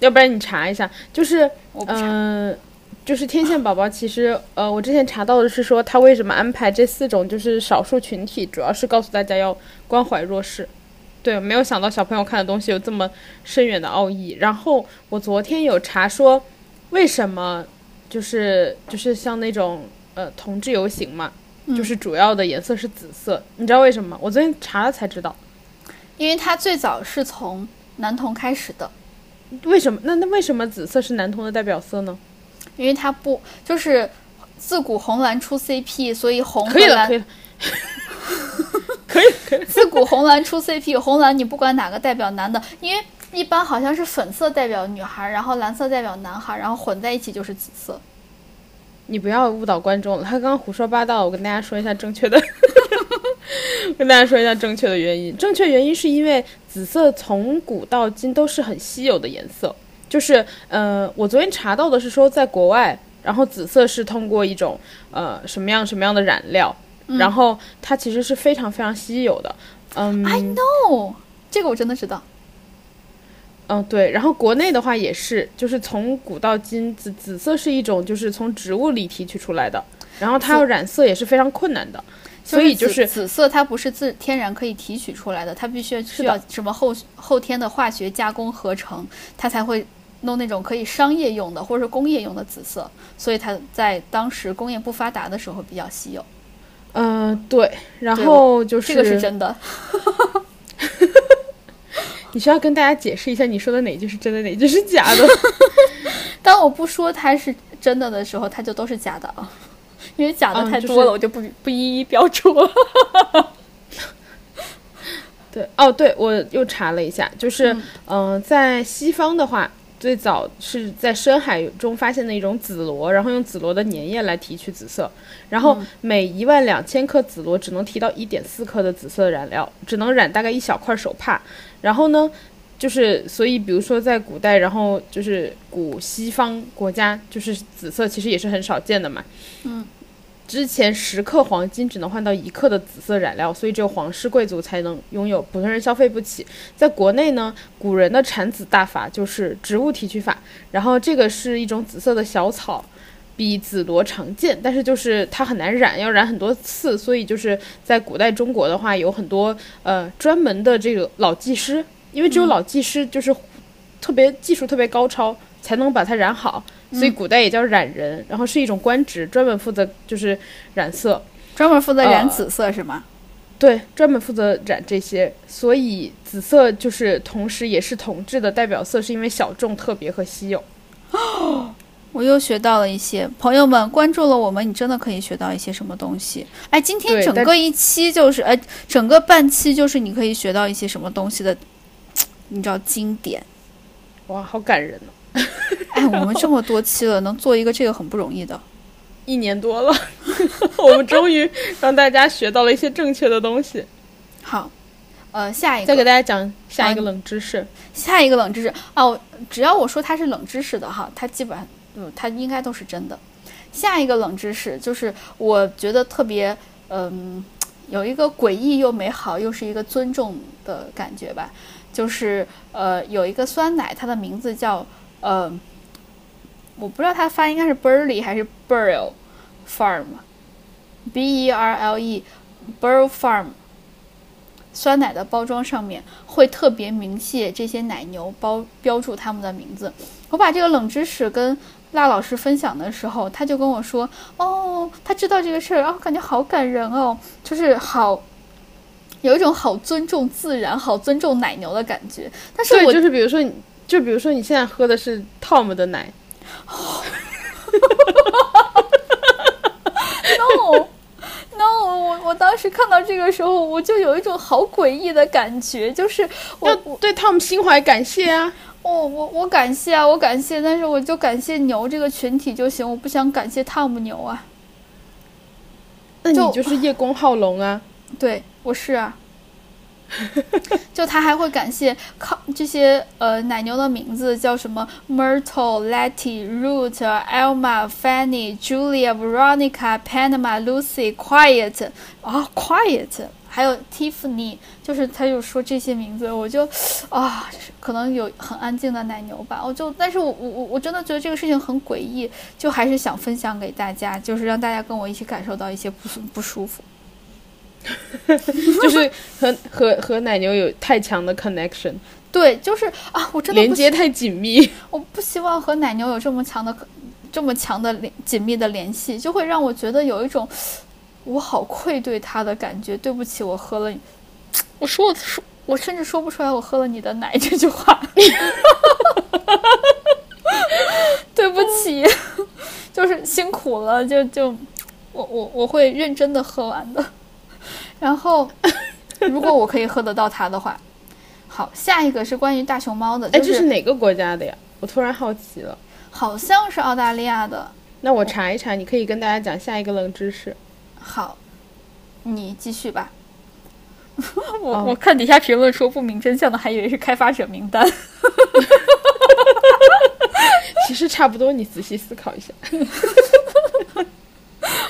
要不然你查一下，就是嗯，就是天线宝宝，其实呃，我之前查到的是说他为什么安排这四种就是少数群体，主要是告诉大家要关怀弱势。对，没有想到小朋友看的东西有这么深远的奥义。然后我昨天有查说为什么。就是就是像那种呃同志游行嘛，就是主要的颜色是紫色，你知道为什么吗？我昨天查了才知道，因为它最早是从男童开始的。为什么？那那为什么紫色是男童的代表色呢？因为它不就是自古红蓝出 CP，所以红 可以了，可以了，可以可以。自古红蓝出 CP，红蓝你不管哪个代表男的，因为。一般好像是粉色代表女孩，然后蓝色代表男孩，然后混在一起就是紫色。你不要误导观众了，他刚刚胡说八道。我跟大家说一下正确的，跟大家说一下正确的原因。正确原因是因为紫色从古到今都是很稀有的颜色。就是呃，我昨天查到的是说，在国外，然后紫色是通过一种呃什么样什么样的染料，然后它其实是非常非常稀有的。嗯，I know，这个我真的知道。嗯，对。然后国内的话也是，就是从古到今，紫紫色是一种就是从植物里提取出来的，然后它要染色也是非常困难的。所以就是紫色，它不是自天然可以提取出来的，它必须需要什么后后天的化学加工合成，它才会。弄那种可以商业用的或者是工业用的紫色，所以它在当时工业不发达的时候比较稀有。嗯，对。然后就是这个是真的。你需要跟大家解释一下，你说的哪句是真的，哪句是假的？当我不说它是真的的时候，它就都是假的啊。因为假的太多了，我就不不一一标注了。对，哦，对，我又查了一下，就是嗯，在西方的话。最早是在深海中发现的一种紫螺，然后用紫螺的粘液来提取紫色，然后每一万两千克紫螺只能提到一点四克的紫色染料，只能染大概一小块手帕。然后呢，就是所以比如说在古代，然后就是古西方国家，就是紫色其实也是很少见的嘛。嗯。之前十克黄金只能换到一克的紫色染料，所以只有皇室贵族才能拥有，普通人消费不起。在国内呢，古人的产紫大法就是植物提取法，然后这个是一种紫色的小草，比紫罗常见，但是就是它很难染，要染很多次，所以就是在古代中国的话，有很多呃专门的这个老技师，因为只有老技师就是特别技术特别高超，才能把它染好。所以古代也叫染人，然后是一种官职，专门负责就是染色，专门负责染紫色是吗？对，专门负责染这些。所以紫色就是同时也是统治的代表色，是因为小众、特别和稀有。哦，我又学到了一些，朋友们关注了我们，你真的可以学到一些什么东西。哎，今天整个一期就是，哎，整个半期就是你可以学到一些什么东西的，你知道经典。哇，好感人哦。哎，我们这么多期了，能做一个这个很不容易的。一年多了，我们终于让大家学到了一些正确的东西。好，呃，下一个再给大家讲下一个冷知识。下一个冷知识哦，只要我说它是冷知识的哈，它基本上嗯，它应该都是真的。下一个冷知识就是我觉得特别嗯，有一个诡异又美好，又是一个尊重的感觉吧。就是呃，有一个酸奶，它的名字叫呃。我不知道它发应该是 Burley 还是 Burl Farm，B E R L E，Burl Farm，酸奶的包装上面会特别明细这些奶牛包标注他们的名字。我把这个冷知识跟辣老师分享的时候，他就跟我说：“哦，他知道这个事儿，哦，感觉好感人哦，就是好有一种好尊重自然、好尊重奶牛的感觉。”但是，我就是比如说，你就比如说你现在喝的是 Tom 的奶。哦，no，no，我我当时看到这个时候，我就有一种好诡异的感觉，就是我对 Tom 心怀感谢啊。哦，我我感谢啊，我感谢，但是我就感谢牛这个群体就行，我不想感谢汤姆牛啊。那你就是叶公好龙啊？对，我是啊。就他还会感谢靠这些呃奶牛的名字叫什么 Myrtle、Letty、Root、Elma、Fanny、Julia、Veronica、Panama、Lucy、Quiet 啊 Quiet，还有 Tiffany，就是他就说这些名字，我就啊可能有很安静的奶牛吧，我就但是我我我我真的觉得这个事情很诡异，就还是想分享给大家，就是让大家跟我一起感受到一些不不舒服。就是和和和奶牛有太强的 connection，对，就是啊，我真的连接太紧密，我不希望和奶牛有这么强的这么强的联紧密的联系，就会让我觉得有一种我好愧对他的感觉。对不起，我喝了，我说我说我甚至说不出来我喝了你的奶这句话，对不起，就是辛苦了，就就我我我会认真的喝完的。然后，如果我可以喝得到它的话，好，下一个是关于大熊猫的。哎，这是哪个国家的呀？我突然好奇了。好像是澳大利亚的。那我查一查，你可以跟大家讲下一个冷知识。好，你继续吧。我我看底下评论说不明真相的，还以为是开发者名单。其实差不多，你仔细思考一下。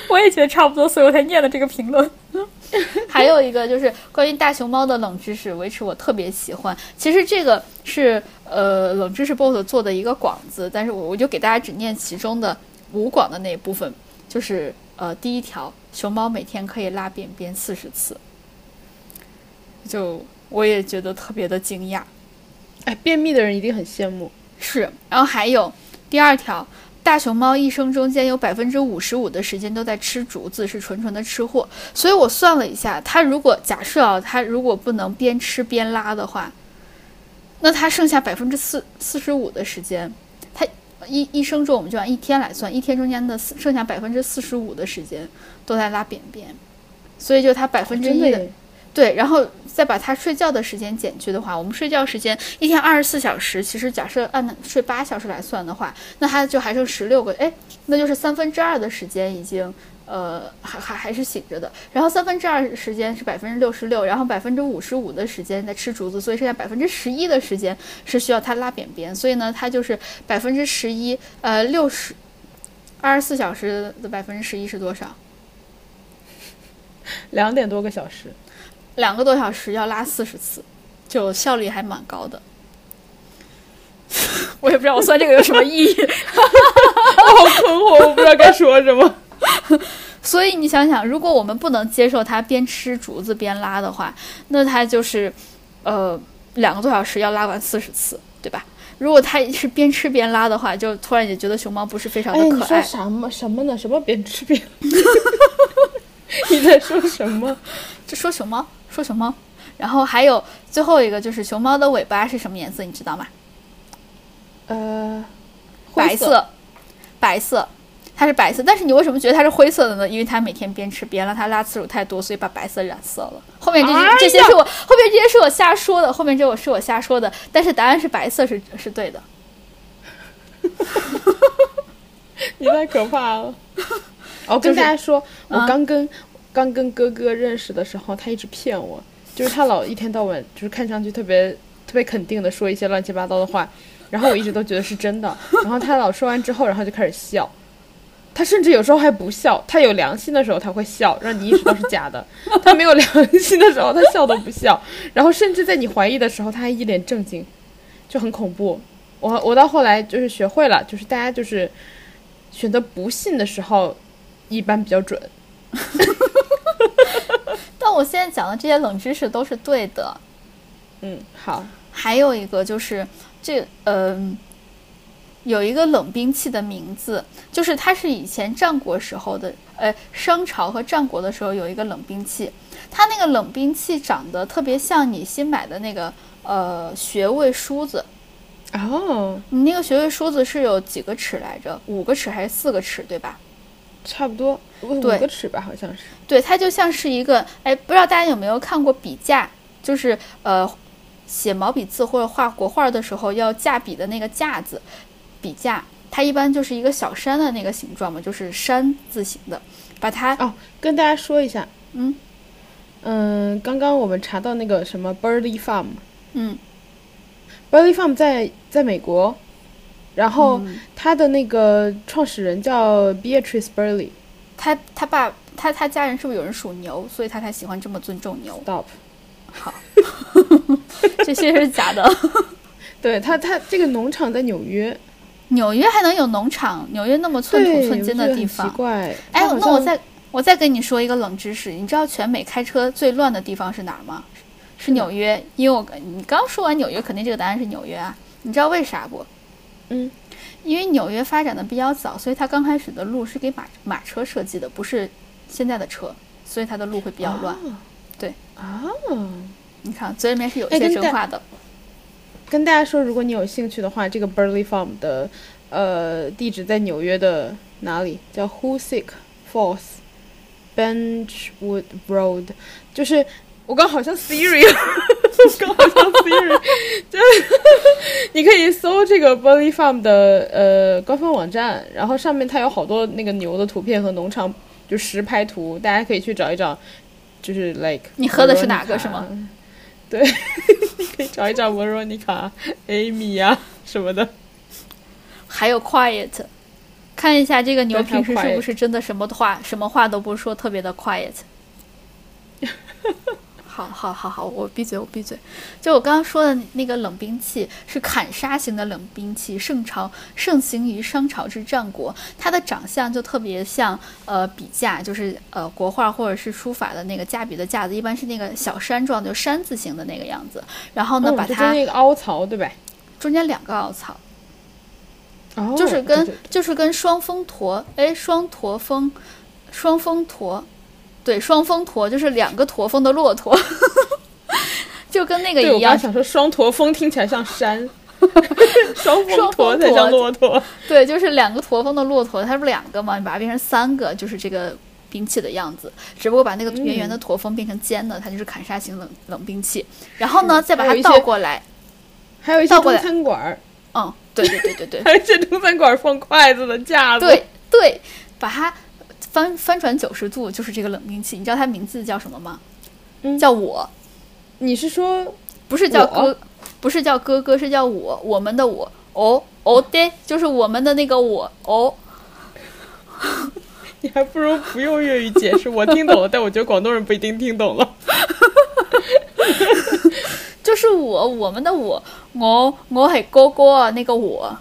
我也觉得差不多，所以我才念了这个评论。还有一个就是关于大熊猫的冷知识，维持我特别喜欢。其实这个是呃冷知识 BOSS 做的一个广子，但是我我就给大家只念其中的五广的那一部分，就是呃第一条，熊猫每天可以拉便便四十次。就我也觉得特别的惊讶。哎，便秘的人一定很羡慕。是，然后还有第二条。大熊猫一生中间有百分之五十五的时间都在吃竹子，是纯纯的吃货。所以我算了一下，它如果假设啊，它如果不能边吃边拉的话，那它剩下百分之四四十五的时间，它一一生中我们就按一天来算，一天中间的剩下百分之四十五的时间都在拉便便，所以就它百分之一的。对，然后再把他睡觉的时间减去的话，我们睡觉时间一天二十四小时，其实假设按睡八小时来算的话，那他就还剩十六个，哎，那就是三分之二的时间已经，呃，还还还是醒着的。然后三分之二时间是百分之六十六，然后百分之五十五的时间在吃竹子，所以剩下百分之十一的时间是需要他拉便便。所以呢，他就是百分之十一，呃，六十二十四小时的百分之十一是多少？两点多个小时。两个多小时要拉四十次，就效率还蛮高的。我也不知道我算这个有什么意义，我好困惑，我不知道该说什么。所以你想想，如果我们不能接受他边吃竹子边拉的话，那他就是呃两个多小时要拉完四十次，对吧？如果他是边吃边拉的话，就突然也觉得熊猫不是非常的可爱。你说什么什么呢？什么边吃边？你在说什么？就说熊猫。说熊猫，然后还有最后一个就是熊猫的尾巴是什么颜色？你知道吗？呃，白色，白色，它是白色。但是你为什么觉得它是灰色的呢？因为它每天边吃边拉，它拉次数太多，所以把白色染色了。后面这些这些是我后面这些是我瞎说的，后面这我是我瞎说的。但是答案是白色是是对的。你太可怕了！我跟大家说，我刚跟。刚跟哥哥认识的时候，他一直骗我，就是他老一天到晚就是看上去特别特别肯定的说一些乱七八糟的话，然后我一直都觉得是真的，然后他老说完之后，然后就开始笑，他甚至有时候还不笑，他有良心的时候他会笑，让你意识到是假的，他没有良心的时候他笑都不笑，然后甚至在你怀疑的时候他还一脸正经，就很恐怖。我我到后来就是学会了，就是大家就是选择不信的时候，一般比较准。但我现在讲的这些冷知识都是对的。嗯，好。还有一个就是这，嗯，有一个冷兵器的名字，就是它是以前战国时候的，呃，商朝和战国的时候有一个冷兵器，它那个冷兵器长得特别像你新买的那个呃穴位梳子。哦，你那个穴位梳子是有几个齿来着？五个齿还是四个齿？对吧？差不多五个尺吧，好像是。对，它就像是一个，哎，不知道大家有没有看过笔架，就是呃，写毛笔字或者画国画的时候要架笔的那个架子，笔架，它一般就是一个小山的那个形状嘛，就是山字形的。把它哦，跟大家说一下，嗯嗯，刚刚我们查到那个什么 Burley Farm，嗯，Burley Farm 在在美国。然后他的那个创始人叫 Beatrice Burley，他他爸他他家人是不是有人属牛，所以他才喜欢这么尊重牛？Stop，好，这些是假的。对他他这个农场在纽约，纽约还能有农场？纽约那么寸土寸金的地方，奇怪。哎，那我再我再跟你说一个冷知识，你知道全美开车最乱的地方是哪儿吗？是纽约，因为我你刚说完纽约，肯定这个答案是纽约啊。你知道为啥不？嗯，因为纽约发展的比较早，所以它刚开始的路是给马马车设计的，不是现在的车，所以它的路会比较乱。对啊，你看嘴里面是有一些真话的。跟大家说，如果你有兴趣的话，这个 Burley Farm 的呃地址在纽约的哪里？叫 Hoosick Falls Benchwood Road，就是。我刚好像 Siri，刚好像 Siri，就你可以搜这个 Bully Farm 的呃官方网站，然后上面它有好多那个牛的图片和农场就实拍图，大家可以去找一找，就是 like 你喝的是哪个是吗？对，你可以找一找维罗妮卡、Amy 呀什么的。还有 Quiet，看一下这个牛平时是不是真的什么话什么话都不说，特别的 Quiet。好好好好，我闭嘴，我闭嘴。就我刚刚说的那个冷兵器是砍杀型的冷兵器，盛朝盛行于商朝至战国。它的长相就特别像呃笔架，就是呃国画或者是书法的那个架笔的架子，一般是那个小山状，就山字形的那个样子。然后呢，把它那个凹槽对吧？中间两个凹槽，哦，就是跟就是跟双峰驼，哎，双驼峰，双峰驼。对，双峰驼就是两个驼峰的骆驼，就跟那个一样。我想说双驼峰听起来像山，双峰驼才像骆驼。对，就是两个驼峰的骆驼，它不两个嘛？你把它变成三个，就是这个兵器的样子。只不过把那个圆圆的驼峰变成尖的，它就是砍杀型冷冷兵器。然后呢，再把它倒过来，还有一些中餐馆儿。嗯，对对对对对，还有一些中餐馆放筷子的架子。对对，把它。翻翻转九十度就是这个冷兵器，你知道它名字叫什么吗？嗯，叫我。你是说不是叫哥，不是叫哥哥，是叫我，我们的我。哦哦，对，就是我们的那个我。哦，你还不如不用粤语解释，我听懂了，但我觉得广东人不一定听懂了。就是我，我们的我，我我是哥哥啊，那个我。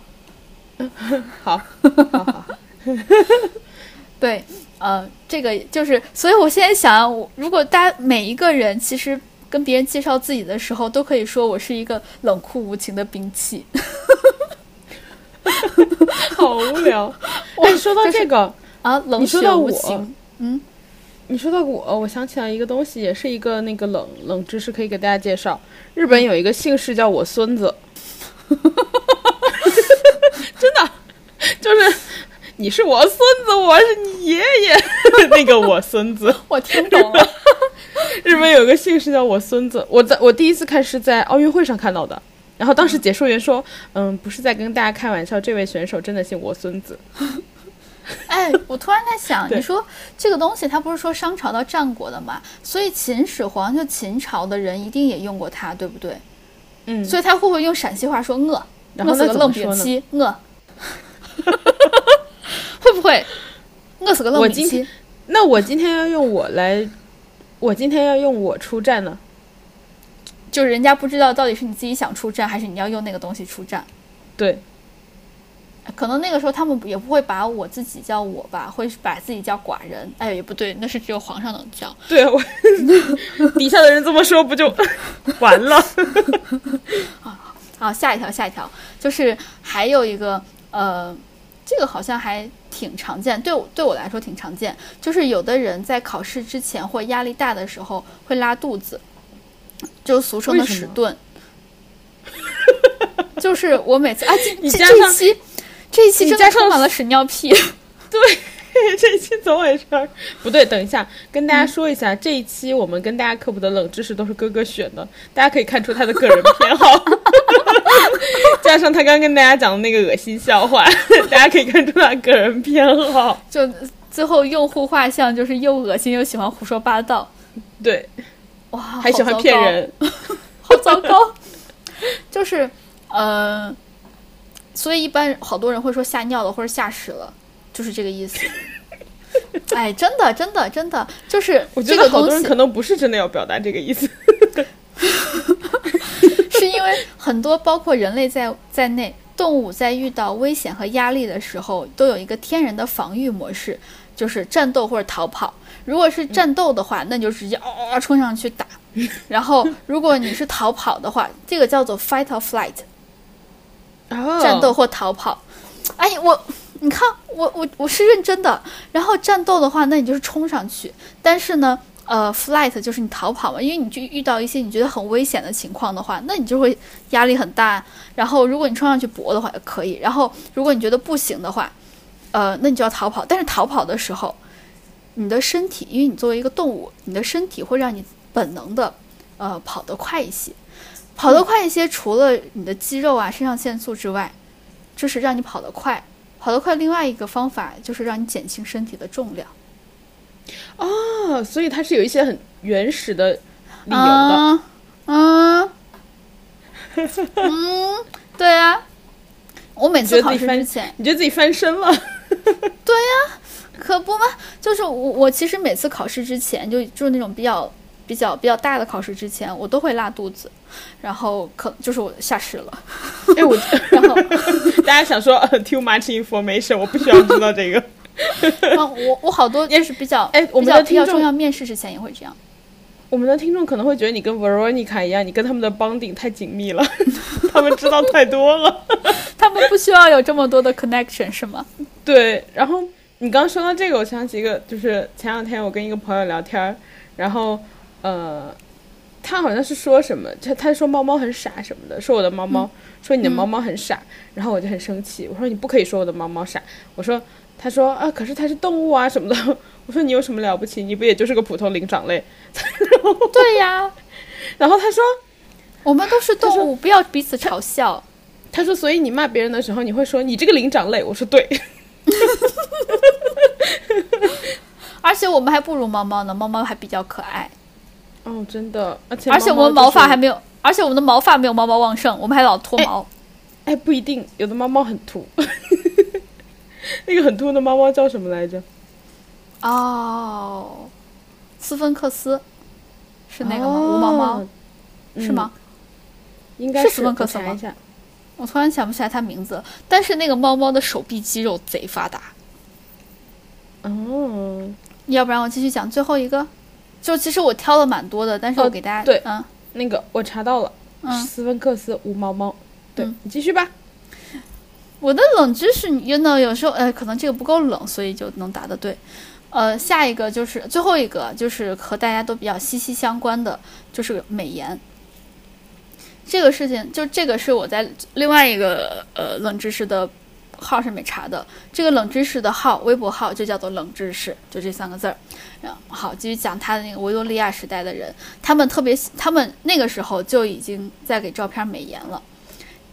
好，好好。对。呃，这个就是，所以我现在想，如果大家每一个人其实跟别人介绍自己的时候，都可以说我是一个冷酷无情的兵器，好无聊。哎，说到这个啊，冷血无情，嗯，你说到我，我想起来一个东西，也是一个那个冷冷知识，可以给大家介绍。日本有一个姓氏叫我孙子，真的就是。你是我孙子，我是你爷爷。那个我孙子，我听懂了。日本有个姓氏叫我孙子，我在我第一次看是在奥运会上看到的。然后当时解说员说：“嗯，不是在跟大家开玩笑，这位选手真的姓我孙子。”哎，我突然在想，你说这个东西，他不是说商朝到战国的嘛？所以秦始皇就秦朝的人一定也用过它，对不对？嗯。所以他会不会用陕西话说“饿”？饿死个愣兵器，饿。会不会饿死个冷兵器？那我今天要用我来，我今天要用我出战呢？就是人家不知道到底是你自己想出战，还是你要用那个东西出战？对，可能那个时候他们也不会把我自己叫我吧，会把自己叫寡人。哎，也不对，那是只有皇上能叫。对，我 底下的人这么说，不就 完了？啊，好，下一条，下一条，就是还有一个呃。这个好像还挺常见，对我对我来说挺常见。就是有的人在考试之前或压力大的时候会拉肚子，就俗称的屎遁。就是我每次啊，这这一期这一期真的充满了屎尿屁。对。这一期怎么回事？不对，等一下，跟大家说一下，这一期我们跟大家科普的冷知识都是哥哥选的，大家可以看出他的个人偏好，加上他刚跟大家讲的那个恶心笑话，大家可以看出他个人偏好。就最后用户画像就是又恶心又喜欢胡说八道，对，哇，还喜欢骗人，好糟糕。就是呃，所以一般好多人会说吓尿了或者吓屎了。就是这个意思，哎，真的，真的，真的，就是我觉得好多人可能不是真的要表达这个意思，是因为很多包括人类在在内，动物在遇到危险和压力的时候，都有一个天然的防御模式，就是战斗或者逃跑。如果是战斗的话，那你就直接嗷冲上去打；然后如果你是逃跑的话，这个叫做 fight or flight，战斗或逃跑。哎，我。你看，我我我是认真的。然后战斗的话，那你就是冲上去。但是呢，呃，flight 就是你逃跑嘛，因为你就遇到一些你觉得很危险的情况的话，那你就会压力很大。然后如果你冲上去搏的话也可以。然后如果你觉得不行的话，呃，那你就要逃跑。但是逃跑的时候，你的身体，因为你作为一个动物，你的身体会让你本能的，呃，跑得快一些。跑得快一些，除了你的肌肉啊、肾上腺素之外，就是让你跑得快。跑得快，另外一个方法就是让你减轻身体的重量。哦，所以它是有一些很原始的理由的。嗯嗯 嗯，对啊。我每次考试之前，你觉得自己翻身了？对呀，可不嘛？就是我，我其实每次考试之前，就就是那种比较比较比较大的考试之前，我都会拉肚子，然后可就是我下屎了。哎，我然后 大家想说 too much information，我不需要知道这个。啊，我我好多也是比较哎，我们的听众重要面试之前也会这样。我们的听众可能会觉得你跟 Veronica 一样，你跟他们的 bonding 太紧密了，他们知道太多了，他们不需要有这么多的 connection 是吗？对。然后你刚说到这个，我想起一个，就是前两天我跟一个朋友聊天，然后呃，他好像是说什么，他他说猫猫很傻什么的，说我的猫猫，说你的猫猫很傻，然后我就很生气，我说你不可以说我的猫猫傻，我说，他说啊，可是它是动物啊什么的。我说你有什么了不起？你不也就是个普通灵长类？对呀。然后他说，我们都是动物，不要彼此嘲笑。他说，所以你骂别人的时候，你会说你这个灵长类。我说对。而且我们还不如猫猫呢，猫猫还比较可爱。哦，真的。而且而且我们毛发还没有，而且我们的毛发没有猫猫旺盛，我们还老脱毛。哎，不一定，有的猫猫很秃。那个很秃的猫猫叫什么来着？哦，斯芬克斯是那个吗？无毛猫是吗？应该是斯芬克斯吗？我突然想不起来它名字，但是那个猫猫的手臂肌肉贼发达。哦，要不然我继续讲最后一个，就其实我挑了蛮多的，但是我给大家对，嗯，那个我查到了，斯芬克斯无毛猫，对你继续吧。我的冷知识，你 know 有时候，呃，可能这个不够冷，所以就能答的对。呃，下一个就是最后一个，就是和大家都比较息息相关的，就是美颜。这个事情，就这个是我在另外一个呃冷知识的号上面查的。这个冷知识的号，微博号就叫做冷知识，就这三个字儿。好，继续讲他的那个维多利亚时代的人，他们特别，他们那个时候就已经在给照片美颜了。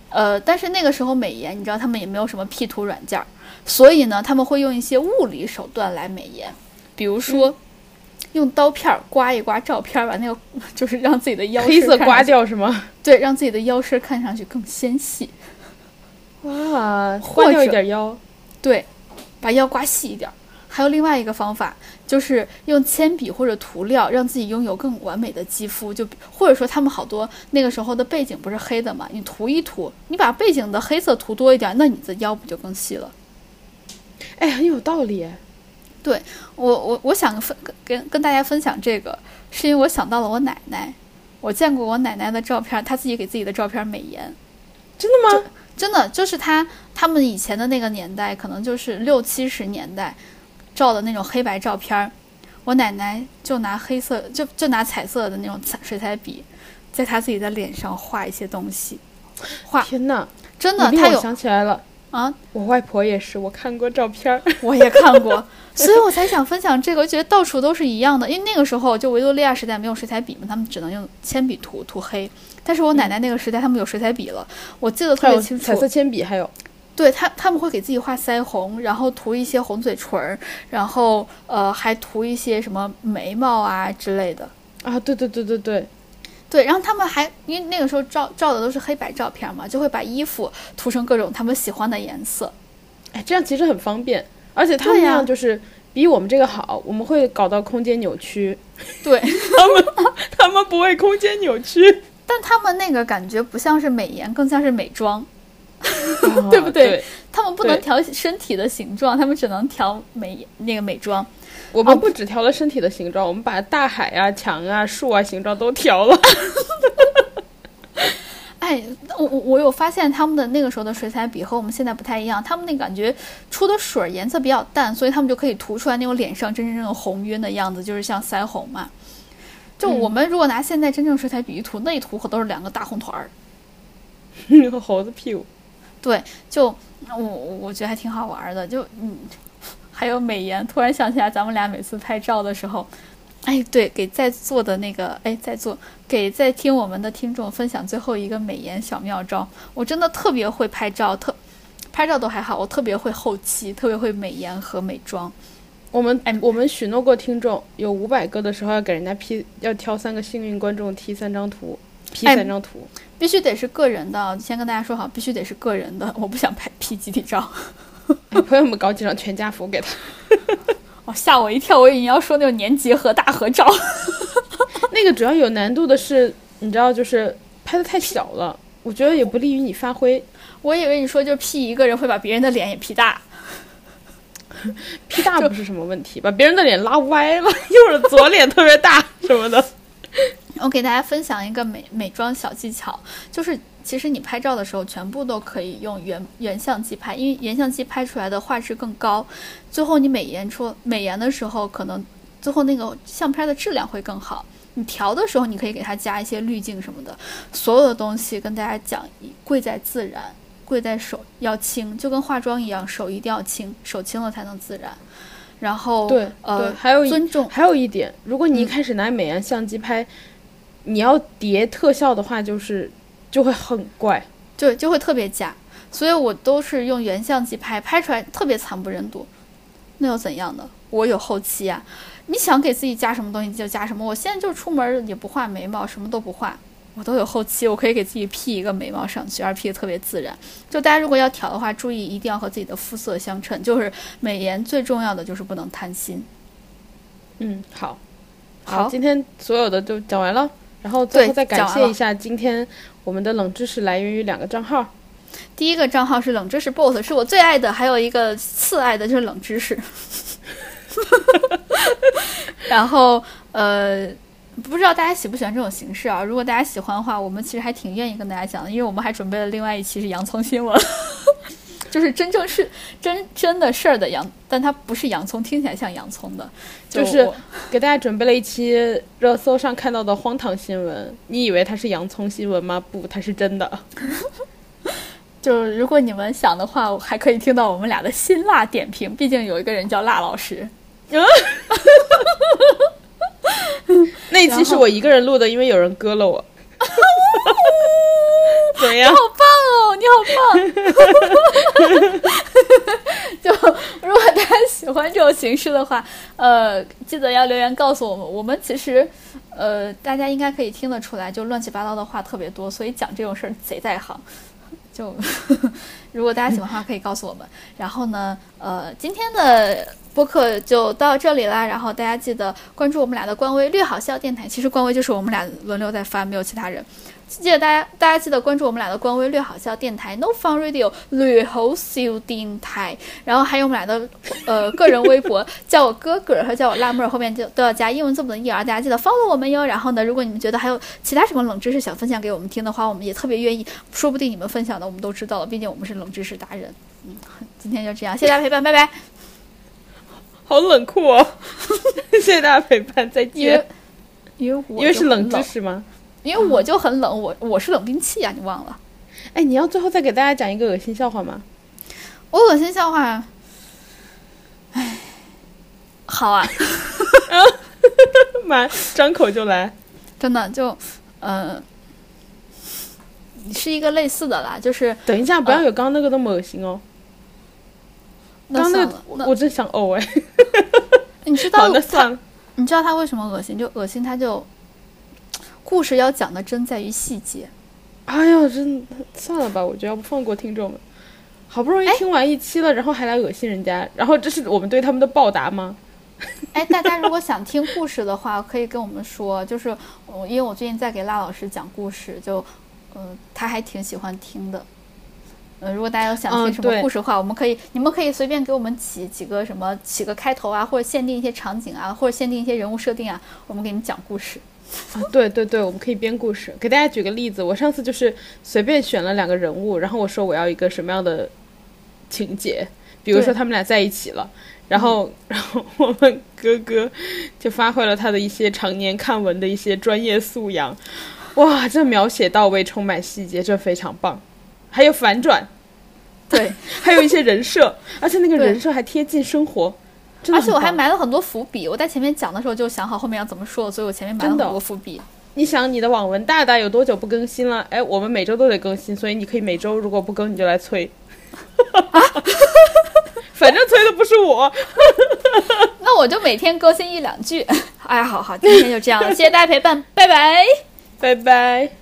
呃，但是那个时候美颜，你知道他们也没有什么 P 图软件儿。所以呢，他们会用一些物理手段来美颜，比如说用刀片刮一刮照片，把那个 就是让自己的腰黑色刮掉是吗？对，让自己的腰身看上去更纤细。哇，刮掉一点腰。对，把腰刮细一点。还有另外一个方法，就是用铅笔或者涂料让自己拥有更完美的肌肤。就或者说，他们好多那个时候的背景不是黑的嘛，你涂一涂，你把背景的黑色涂多一点，那你的腰不就更细了？哎，很有道理。对我，我我想分跟跟大家分享这个，是因为我想到了我奶奶。我见过我奶奶的照片，她自己给自己的照片美颜。真的吗？真的，就是她他们以前的那个年代，可能就是六七十年代照的那种黑白照片。我奶奶就拿黑色，就就拿彩色的那种彩水彩笔，在她自己的脸上画一些东西。画，天哪！真的，她有想起来了。啊，我外婆也是，我看过照片儿，我也看过，所以我才想分享这个。我觉得到处都是一样的，因为那个时候就维多利亚时代没有水彩笔嘛，他们只能用铅笔涂涂黑。但是我奶奶那个时代，他们有水彩笔了，我记得特别清楚。彩色铅笔还有，对他他们会给自己画腮红，然后涂一些红嘴唇儿，然后呃还涂一些什么眉毛啊之类的。啊，对对对对对。对，然后他们还因为那个时候照照的都是黑白照片嘛，就会把衣服涂成各种他们喜欢的颜色。哎，这样其实很方便，而且他们那样就是比我们这个好。我们会搞到空间扭曲，对 他们他们不会空间扭曲，但他们那个感觉不像是美颜，更像是美妆，对不对？他们不能调身体的形状，他们只能调美那个美妆。我们不只调了身体的形状，我们把大海啊、墙啊、树啊形状都调了。哎，我我我有发现他们的那个时候的水彩笔和我们现在不太一样，他们那感觉出的水颜色比较淡，所以他们就可以涂出来那种脸上真正那种红晕的样子，就是像腮红嘛。就我们如果拿现在真正水彩笔一涂，那一涂可都是两个大红团儿，猴子屁股。对，就我我觉得还挺好玩的，就嗯。还有美颜，突然想起来，咱们俩每次拍照的时候，哎，对，给在座的那个，哎，在座给在听我们的听众分享最后一个美颜小妙招。我真的特别会拍照，特拍照都还好，我特别会后期，特别会美颜和美妆。我们哎我们许诺过听众有五百个的时候要给人家 P 要挑三个幸运观众 P 三张图，P 哎三张图。必须得是个人的，先跟大家说好，必须得是个人的，我不想拍 P 集体照。哎朋友们搞几张全家福给他。哦，吓我一跳，我以为你要说那种年结合大合照。那个主要有难度的是，你知道，就是拍的太小了，我觉得也不利于你发挥。我以为你说就 P 一个人会把别人的脸也 P 大。P 大不是什么问题，把别人的脸拉歪了，又是左脸特别大什么的。我给大家分享一个美美妆小技巧，就是其实你拍照的时候全部都可以用原原相机拍，因为原相机拍出来的画质更高，最后你美颜出美颜的时候，可能最后那个相片的质量会更好。你调的时候，你可以给它加一些滤镜什么的，所有的东西跟大家讲，贵在自然，贵在手要轻，就跟化妆一样，手一定要轻，手轻了才能自然。然后对对呃，，还有一尊重还有一点，如果你一嗯开始拿美颜相机拍，你要叠特效的话，就是就会很怪。对，就会特别假。所以我都是用原相机拍，拍出来特别惨不忍睹。那又怎样呢？我有后期呀、你想给自己加什么东西就加什么。我现在就出门也不画眉毛，什么都不画，我都有后期，我可以给自己 P 一个眉毛上去，而 P 的特别自然。就大家如果要调的话，注意一定要和自己的肤色相称。就是美颜最重要的就是不能贪心。嗯，好，好今天所有的就讲完了，然后最后再感谢一下今天我们的冷知识来源于两个账号。第一个账号是冷知识 BOSS，是我最爱的，还有一个次爱的就是冷知识。然后呃，不知道大家喜不喜欢这种形式啊？如果大家喜欢的话，我们其实还挺愿意跟大家讲的，因为我们还准备了另外一期是洋葱新闻，就是真正是真真的事儿的洋，但它不是洋葱，听起来像洋葱的，就是给大家准备了一期热搜上看到的荒唐新闻，你以为它是洋葱新闻吗？不，它是真的。就是如果你们想的话，我还可以听到我们俩的辛辣点评，毕竟有一个人叫辣老师。那一期是我一个人录的，因为有人割了我。怎么样好？棒哦，你好棒！就如果大家喜欢这种形式的话，呃，记得要留言告诉我们。我们其实，呃，大家应该可以听得出来，就乱七八糟的话特别多，所以讲这种事儿贼在行。就 如果大家喜欢的话，可以告诉我们。然后呢，呃，今天的播客就到这里啦。然后大家记得关注我们俩的官微“略好笑电台”，其实官微就是我们俩轮流在发，没有其他人。记得大家，大家记得关注我们俩的官微“略好笑电台 ”（No Fun Radio） 略好笑电台，然后还有我们俩的呃个人微博，叫我哥哥和叫我辣妹儿，后面就都要加英文字母的 E R，大家记得 follow 我们哟。然后呢，如果你们觉得还有其他什么冷知识想分享给我们听的话，我们也特别愿意，说不定你们分享的我们都知道了，毕竟我们是冷知识达人。嗯，今天就这样，谢谢大家陪伴，拜拜。好冷酷哦！谢谢大家陪伴，再见。因为我因为是冷知，识吗？因为我就很冷，我我是冷兵器啊，你忘了？哎，你要最后再给大家讲一个恶心笑话吗？我恶心笑话，哎，好啊，妈，张口就来。真的就，呃，是一个类似的啦，就是等一下，不要有刚刚那个那么恶心哦。那那那我真想呕哎。你知，道。你知道他为什么恶心？就恶心，他就故事要讲的真在于细节。哎呀，真的算了吧，我觉得要不放过听众们。好不容易哎听完一期了，然后还来恶心人家，然后这是我们对他们的报答吗？哎，大家如果想听故事的话，可以跟我们说。就是我，因为我最近在给辣老师讲故事，就，呃，他还挺喜欢听的。呃，如果大家有想听什么故事的话，我们可以，你们可以随便给我们起几个什么，起个开头啊，或者限定一些场景啊，或者限定一些人物设定啊，我们给你讲故事。啊，对对对，我们可以编故事。给大家举个例子，我上次就是随便选了两个人物，然后我说我要一个什么样的情节，比如说他们俩在一起了，然后 然后我们哥哥就发挥了他的一些常年看文的一些专业素养，哇，这描写到位，充满细节，这非常棒。还有反转，对，还有一些人设，而且那个人设还贴近生活，而且我还埋了很多伏笔。我在前面讲的时候就想好后面要怎么说，所以我前面埋了很多伏笔。你想你的网文大大有多久不更新了？哎，我们每周都得更新，所以你可以每周如果不更你就来催。反正催的不是我。那那我就每天更新一两句。哎，好好，今天就这样了，谢谢大家陪伴，拜拜，拜拜。